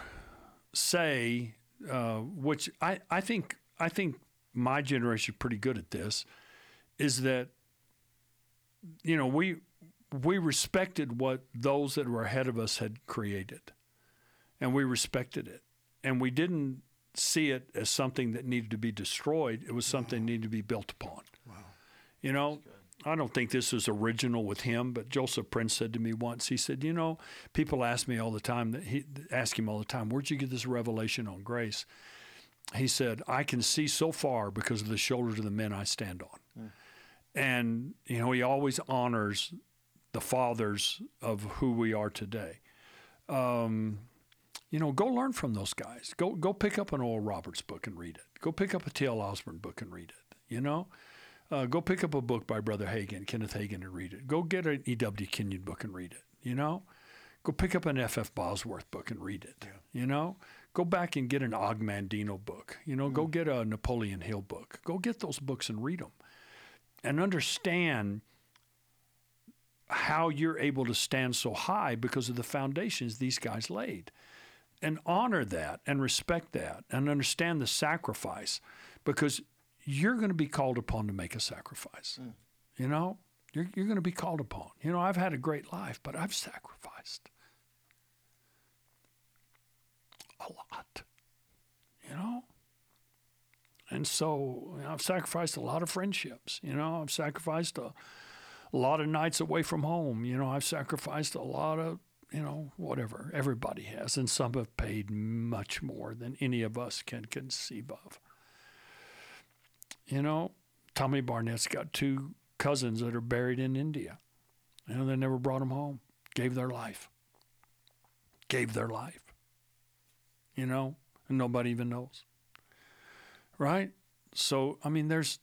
say, uh, which I, I think I think my generation pretty good at this, is that you know we we respected what those that were ahead of us had created, and we respected it, and we didn't see it as something that needed to be destroyed. It was something that needed to be built upon. Wow. You know, I don't think this is original with him, but Joseph Prince said to me once, he said, you know, people ask me all the time that he ask him all the time, where'd you get this revelation on grace? He said, I can see so far because of the shoulders of the men I stand on. And, you know, he always honors the fathers of who we are today. Um, you know, go learn from those guys. Go go pick up an Oral Roberts book and read it. Go pick up a T.L. Osborn book and read it. You know, uh, go pick up a book by Brother Hagin, Kenneth Hagin, and read it. Go get an E.W. Kenyon book and read it. You know, go pick up an F.F. Bosworth book and read it. You know, go back and get an Og Mandino book. You know, go hmm. get a Napoleon Hill book. Go get those books and read them, and understand how you're able to stand so high because of the foundations these guys laid and honor that and respect that and understand the sacrifice because you're going to be called upon to make a sacrifice. Hmm. You know, you're, you're going to be called upon. You know, I've had a great life, but I've sacrificed a lot, you know? And so you know, I've sacrificed a lot of friendships. You know, I've sacrificed a, a lot of nights away from home. You know, I've sacrificed a lot of you know, whatever. Everybody has, and some have paid much more than any of us can conceive of. You know, Tommy Barnett's got two cousins that are buried in India. You know, they never brought them home. Gave their life. Gave their life. You know, and nobody even knows. Right? So, I mean, there's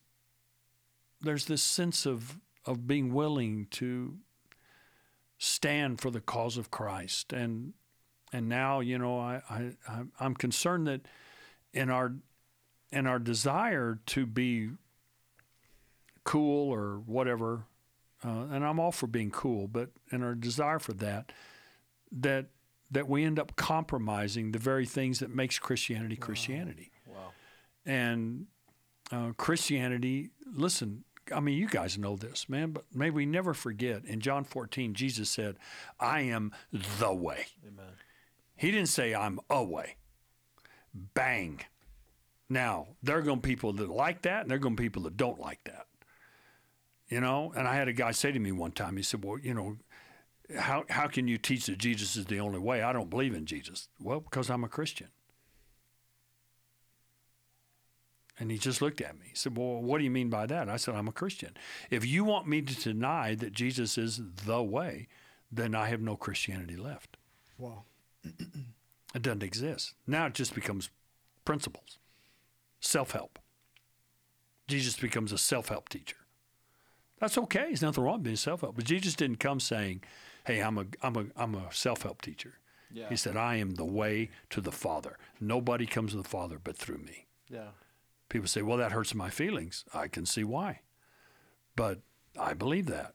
there's this sense of of being willing to stand for the cause of Christ. And and now, you know, I, I I'm concerned that in our in our desire to be cool or whatever, uh, and I'm all for being cool, but in our desire for that, that that we end up compromising the very things that makes Christianity Christianity. Wow. And uh, Christianity, listen, I mean, you guys know this, man, but may we never forget in John 14, Jesus said, I am the way. Amen. He didn't say, I'm a way. Bang. Now, there are going to be people that like that, and there are going to be people that don't like that. You know, and I had a guy say to me one time, he said, Well, you know, how, how can you teach that Jesus is the only way? I don't believe in Jesus. Well, because I'm a Christian. And he just looked at me. He said, Well, what do you mean by that? I said, I'm a Christian. If you want me to deny that Jesus is the way, then I have no Christianity left. Wow. It doesn't exist. Now it just becomes principles, self help. Jesus becomes a self help teacher. That's okay. There's nothing wrong with being self help. But Jesus didn't come saying, Hey, I'm a, I'm a, I'm a self help teacher. Yeah. He said, I am the way to the Father. Nobody comes to the Father but through me. Yeah. People say, well, that hurts my feelings. I can see why. But I believe that.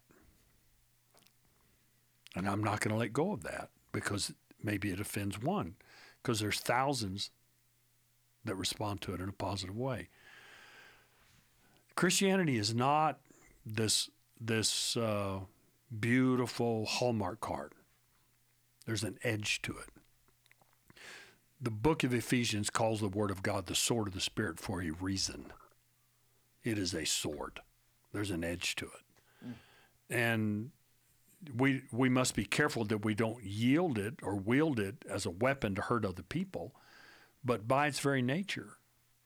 And I'm not going to let go of that because maybe it offends one, because there's thousands that respond to it in a positive way. Christianity is not this this uh, beautiful Hallmark card. There's an edge to it the book of Ephesians calls the Word of God the sword of the Spirit for a reason. It is a sword. There's an edge to it. Mm. And we we must be careful that we don't yield it or wield it as a weapon to hurt other people. But by its very nature,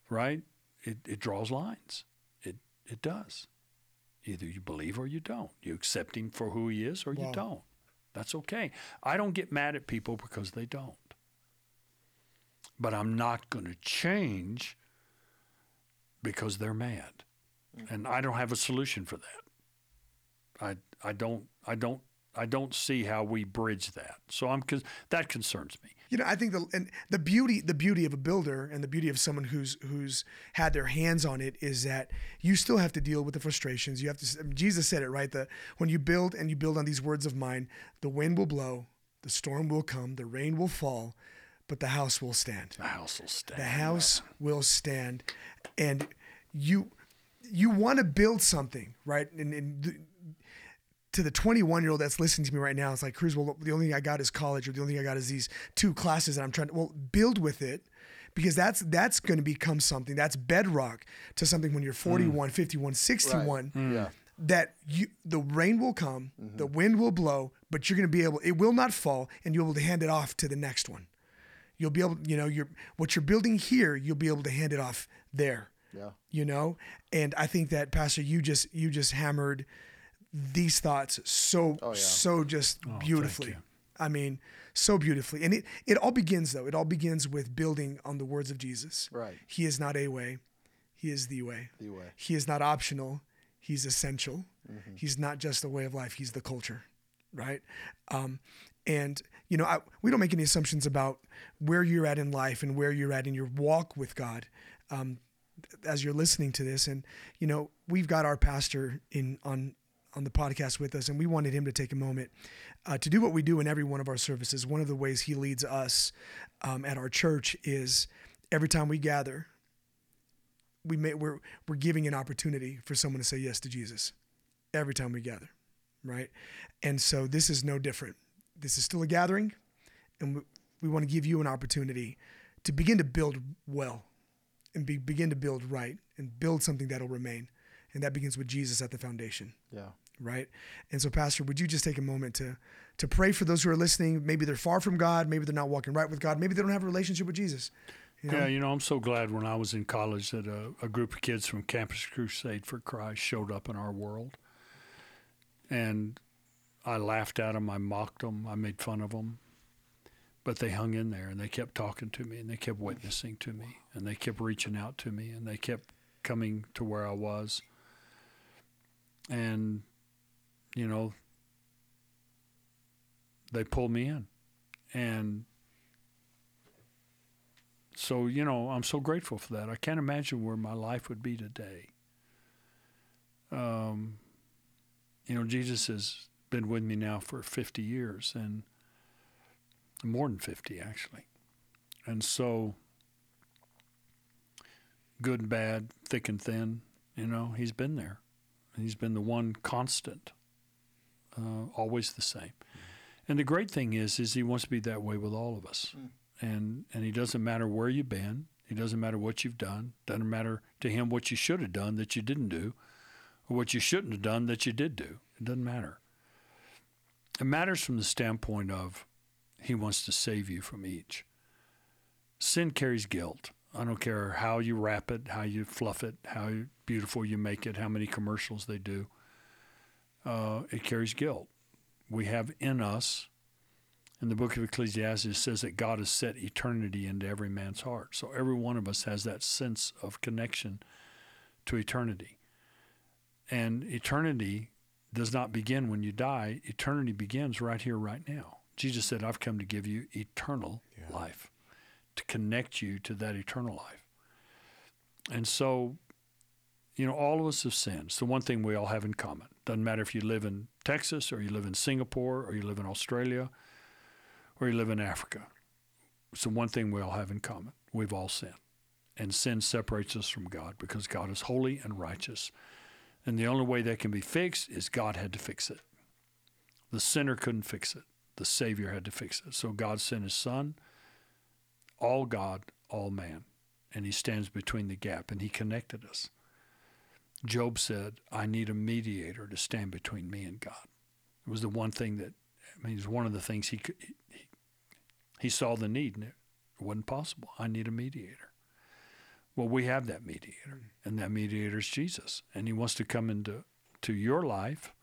right? It, it draws lines. It it does. Either you believe or you don't. You accept him for who he is or you don't. That's okay. I don't get mad at people because they don't. But I'm not going to change because they're mad. Mm-hmm. And I don't have a solution for that. I I don't I don't I don't see how we bridge that. So I'm that concerns me. You know, I think the and the beauty the beauty of a builder and the beauty of someone who's who's had their hands on it is that you still have to deal with the frustrations. You have to. I mean, Jesus said it right. The when you build and you build on these words of mine, the wind will blow, the storm will come, the rain will fall, but the house will stand. The house will stand. The house will stand, and you you want to build something, right? And, and to the 21 year old that's listening to me right now, it's like, Cruz, well, the only thing I got is college, or the only thing I got is these two classes that I'm trying to, well, build with it because that's that's going to become something that's bedrock to something when you're mm. 41, 51, 61 Yeah. that you the rain will come, mm-hmm. the wind will blow, but you're going to be able it will not fall and you'll be able to hand it off to the next one. You'll be able, you know, you're what you're building here, you'll be able to hand it off there. Yeah. You know? And I think that Pastor you just you just hammered these thoughts so Oh, yeah. so just beautifully. I mean, so beautifully. And it it all begins though. It all begins with building on the words of Jesus. Right. He is not a way. He is the way. The way. He is not optional. He's essential. Mm-hmm. He's not just a way of life. He's the culture, right? Um, and you know, I, we don't make any assumptions about where you're at in life and where you're at in your walk with God. Um, as you're listening to this, and you know, we've got our pastor in on on the podcast with us, and we wanted him to take a moment uh, to do what we do in every one of our services. One of the ways he leads us um, at our church is every time we gather, we may, we're we're giving an opportunity for someone to say yes to Jesus every time we gather, right? And so this is no different. This is still a gathering, and we, we want to give you an opportunity to begin to build well, and be, begin to build right, and build something that'll remain, and that begins with Jesus at the foundation Yeah. right? And so, Pastor, would you just take a moment to to pray for those who are listening? Maybe they're far from God, maybe they're not walking right with God, maybe they don't have a relationship with Jesus. You know? Yeah, you know, I'm so glad when I was in college that a, a group of kids from Campus Crusade for Christ showed up in our world. And I laughed at them, I mocked them, I made fun of them. But they hung in there and they kept talking to me and they kept witnessing to me and they kept reaching out to me and they kept coming to where I was. And, you know, they pulled me in. And so, you know, I'm so grateful for that. I can't imagine where my life would be today. Um, you know, Jesus has been with me now for 50 years and more than 50, actually. And so, good and bad, thick and thin, you know, he's been there. He's been the one constant, uh, always the same. And the great thing is, is he wants to be that way with all of us and and he doesn't matter where you've been. He doesn't matter what you've done. Doesn't matter to him what you should have done that you didn't do, or what you shouldn't have done that you did do. It doesn't matter. It matters from the standpoint of he wants to save you from each. Sin carries guilt. I don't care how you wrap it, how you fluff it, how beautiful you make it, how many commercials they do. Uh, it carries guilt. We have in us in the book of Ecclesiastes it says that God has set eternity into every man's heart. So every one of us has that sense of connection to eternity. And eternity does not begin when you die. Eternity begins right here, right now. Jesus said, I've come to give you eternal life, to connect you to that eternal life. And so, you know, all of us have sinned. It's the one thing we all have in common. Doesn't matter if you live in Texas or you live in Singapore or you live in Australia or you live in Africa. It's the one thing we all have in common. We've all sinned. And sin separates us from God because God is holy and righteous. And the only way that can be fixed is God had to fix it. The sinner couldn't fix it. The Savior had to fix it. So God sent His Son, all God, all man. And He stands between the gap and He connected us. Job said, I need a mediator to stand between me and God. It was the one thing that, I mean, it was one of the things he could, he, he saw the need and it wasn't possible. I need a mediator. Well, we have that mediator, and that mediator is Jesus, and he wants to come into to your life.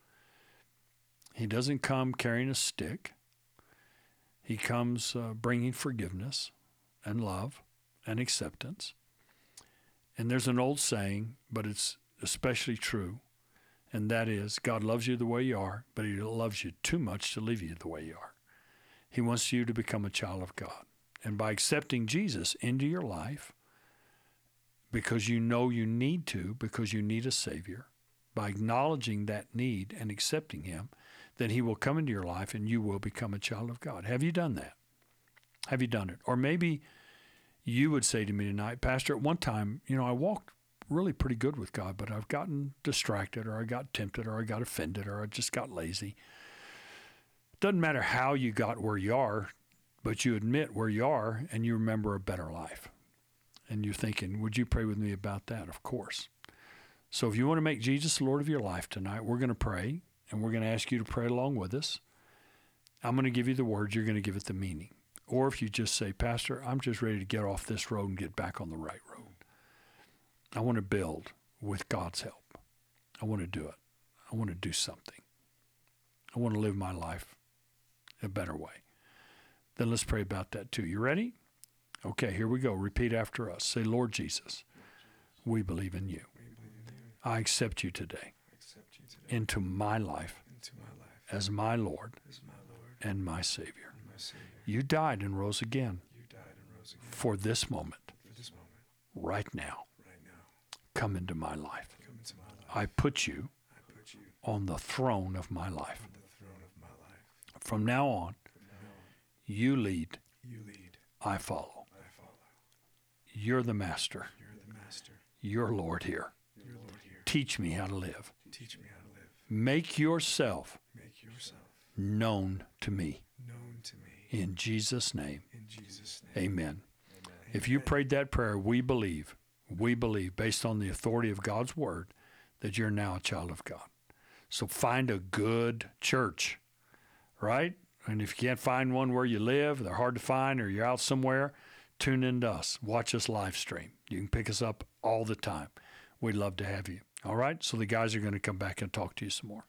He doesn't come carrying a stick. He comes uh, bringing forgiveness and love and acceptance. And there's an old saying, but it's especially true, and that is God loves you the way you are, but He loves you too much to leave you the way you are. He wants you to become a child of God. And by accepting Jesus into your life, because you know you need to, because you need a Savior, by acknowledging that need and accepting Him, then He will come into your life and you will become a child of God. Have you done that? Have you done it? Or maybe you would say to me tonight, Pastor, at one time, you know, I walked really pretty good with God, but I've gotten distracted or I got tempted or I got offended or I just got lazy. Doesn't matter how you got where you are, but you admit where you are and you remember a better life. And you're thinking, would you pray with me about that? Of course. So if you want to make Jesus the Lord of your life tonight, we're going to pray and we're going to ask you to pray along with us. I'm going to give you the words, you're going to give it the meaning. Or if you just say, Pastor, I'm just ready to get off this road and get back on the right road. I want to build with God's help. I want to do it. I want to do something. I want to live my life a better way. Then let's pray about that too. You ready? Okay, here we go. Repeat after us. Say, Lord Jesus, we believe in you. I accept you today into my life as my Lord and my Savior. You died and rose again for this moment, right now. Come into my life. I put you on the throne of my life. From now on, you lead, I follow. You're the master. You're Lord here. Teach me how to live. Teach me how to live. Make yourself Make yourself known to me. Known to me. In Jesus' name, In Jesus' name. amen. If you prayed that prayer, we believe, we believe, based on the authority of God's word, that you're now a child of God. So find a good church, right? And if you can't find one where you live, they're hard to find, or you're out somewhere, tune in to us. Watch us live stream. You can pick us up all the time. We'd love to have you. All right? So the guys are going to come back and talk to you some more.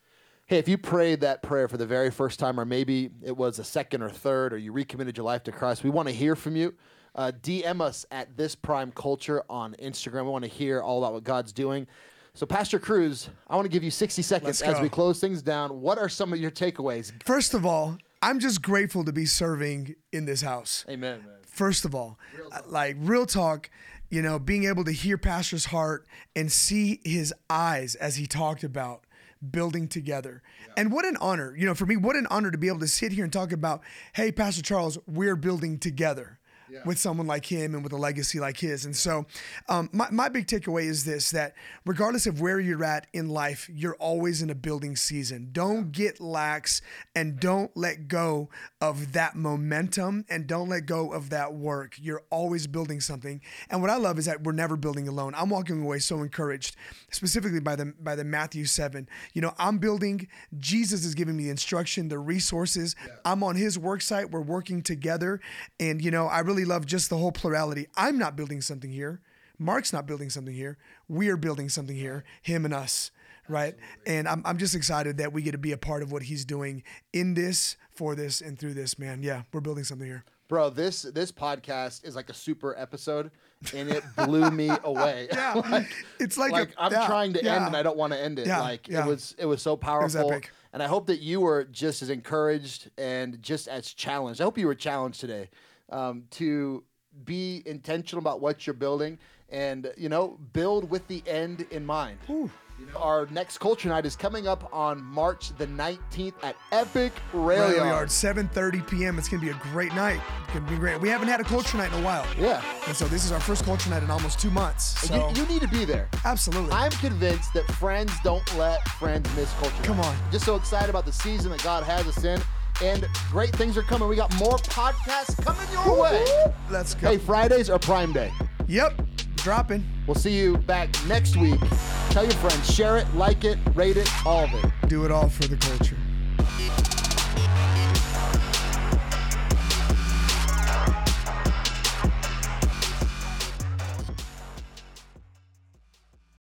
Hey, if you prayed that prayer for the very first time, or maybe it was a second or third, or you recommitted your life to Christ, we want to hear from you. Uh, DM us at this Prime Culture on Instagram. We want to hear all about what God's doing. So, Pastor Cruz, I want to give you 60 seconds as we close things down. What are some of your takeaways? First of all, I'm just grateful to be serving in this house. Amen, man. First of all, uh, like real talk, you know, being able to hear Pastor's heart and see his eyes as he talked about building together. And what an honor, you know, for me, what an honor to be able to sit here and talk about, hey, Pastor Charles, we're building together. With someone like him and with a legacy like his. And so, um, my, my big takeaway is this that regardless of where you're at in life, you're always in a building season. Don't get lax and don't let go of that momentum and don't let go of that work. You're always building something. And what I love is that we're never building alone. I'm walking away so encouraged, specifically by the by the Matthew 7. You know, I'm building, Jesus is giving me the instruction, the resources. I'm on his work site. We're working together. And you know, I really love just the whole plurality. I'm not building something here. Mark's not building something here. We are building something here, him and us right? And I'm, I'm just excited that we get to be a part of what he's doing in this, for this, and through this, man. Yeah, we're building something here. Bro, this this podcast is like a super episode, and it blew me away. Yeah, like, it's like, like a, I'm yeah, trying to yeah. end, and I don't want to end it. Yeah, like it was, it was so powerful. epic. And I hope that you were just as encouraged and just as challenged. I hope you were challenged today um, to be intentional about what you're building, and you know, build with the end in mind. You know, our next culture night is coming up on March the 19th at Epic Rail, Rail Yard. Yard, 7:30 p.m. It's gonna be a great night. It's gonna be great. We haven't had a culture night in a while. Yeah. And so this is our first culture night in almost two months. So You, you need to be there. absolutely. I'm convinced that friends don't let friends miss culture. Come Night. on. Just so excited about the season that God has us in. And great things are coming. We got more podcasts coming your way. Let's go. Hey, Fridays are Prime Day. Yep. dropping. We'll see you back next week. Tell your friends, share it, like it, rate it, all of it. Do it all for the culture.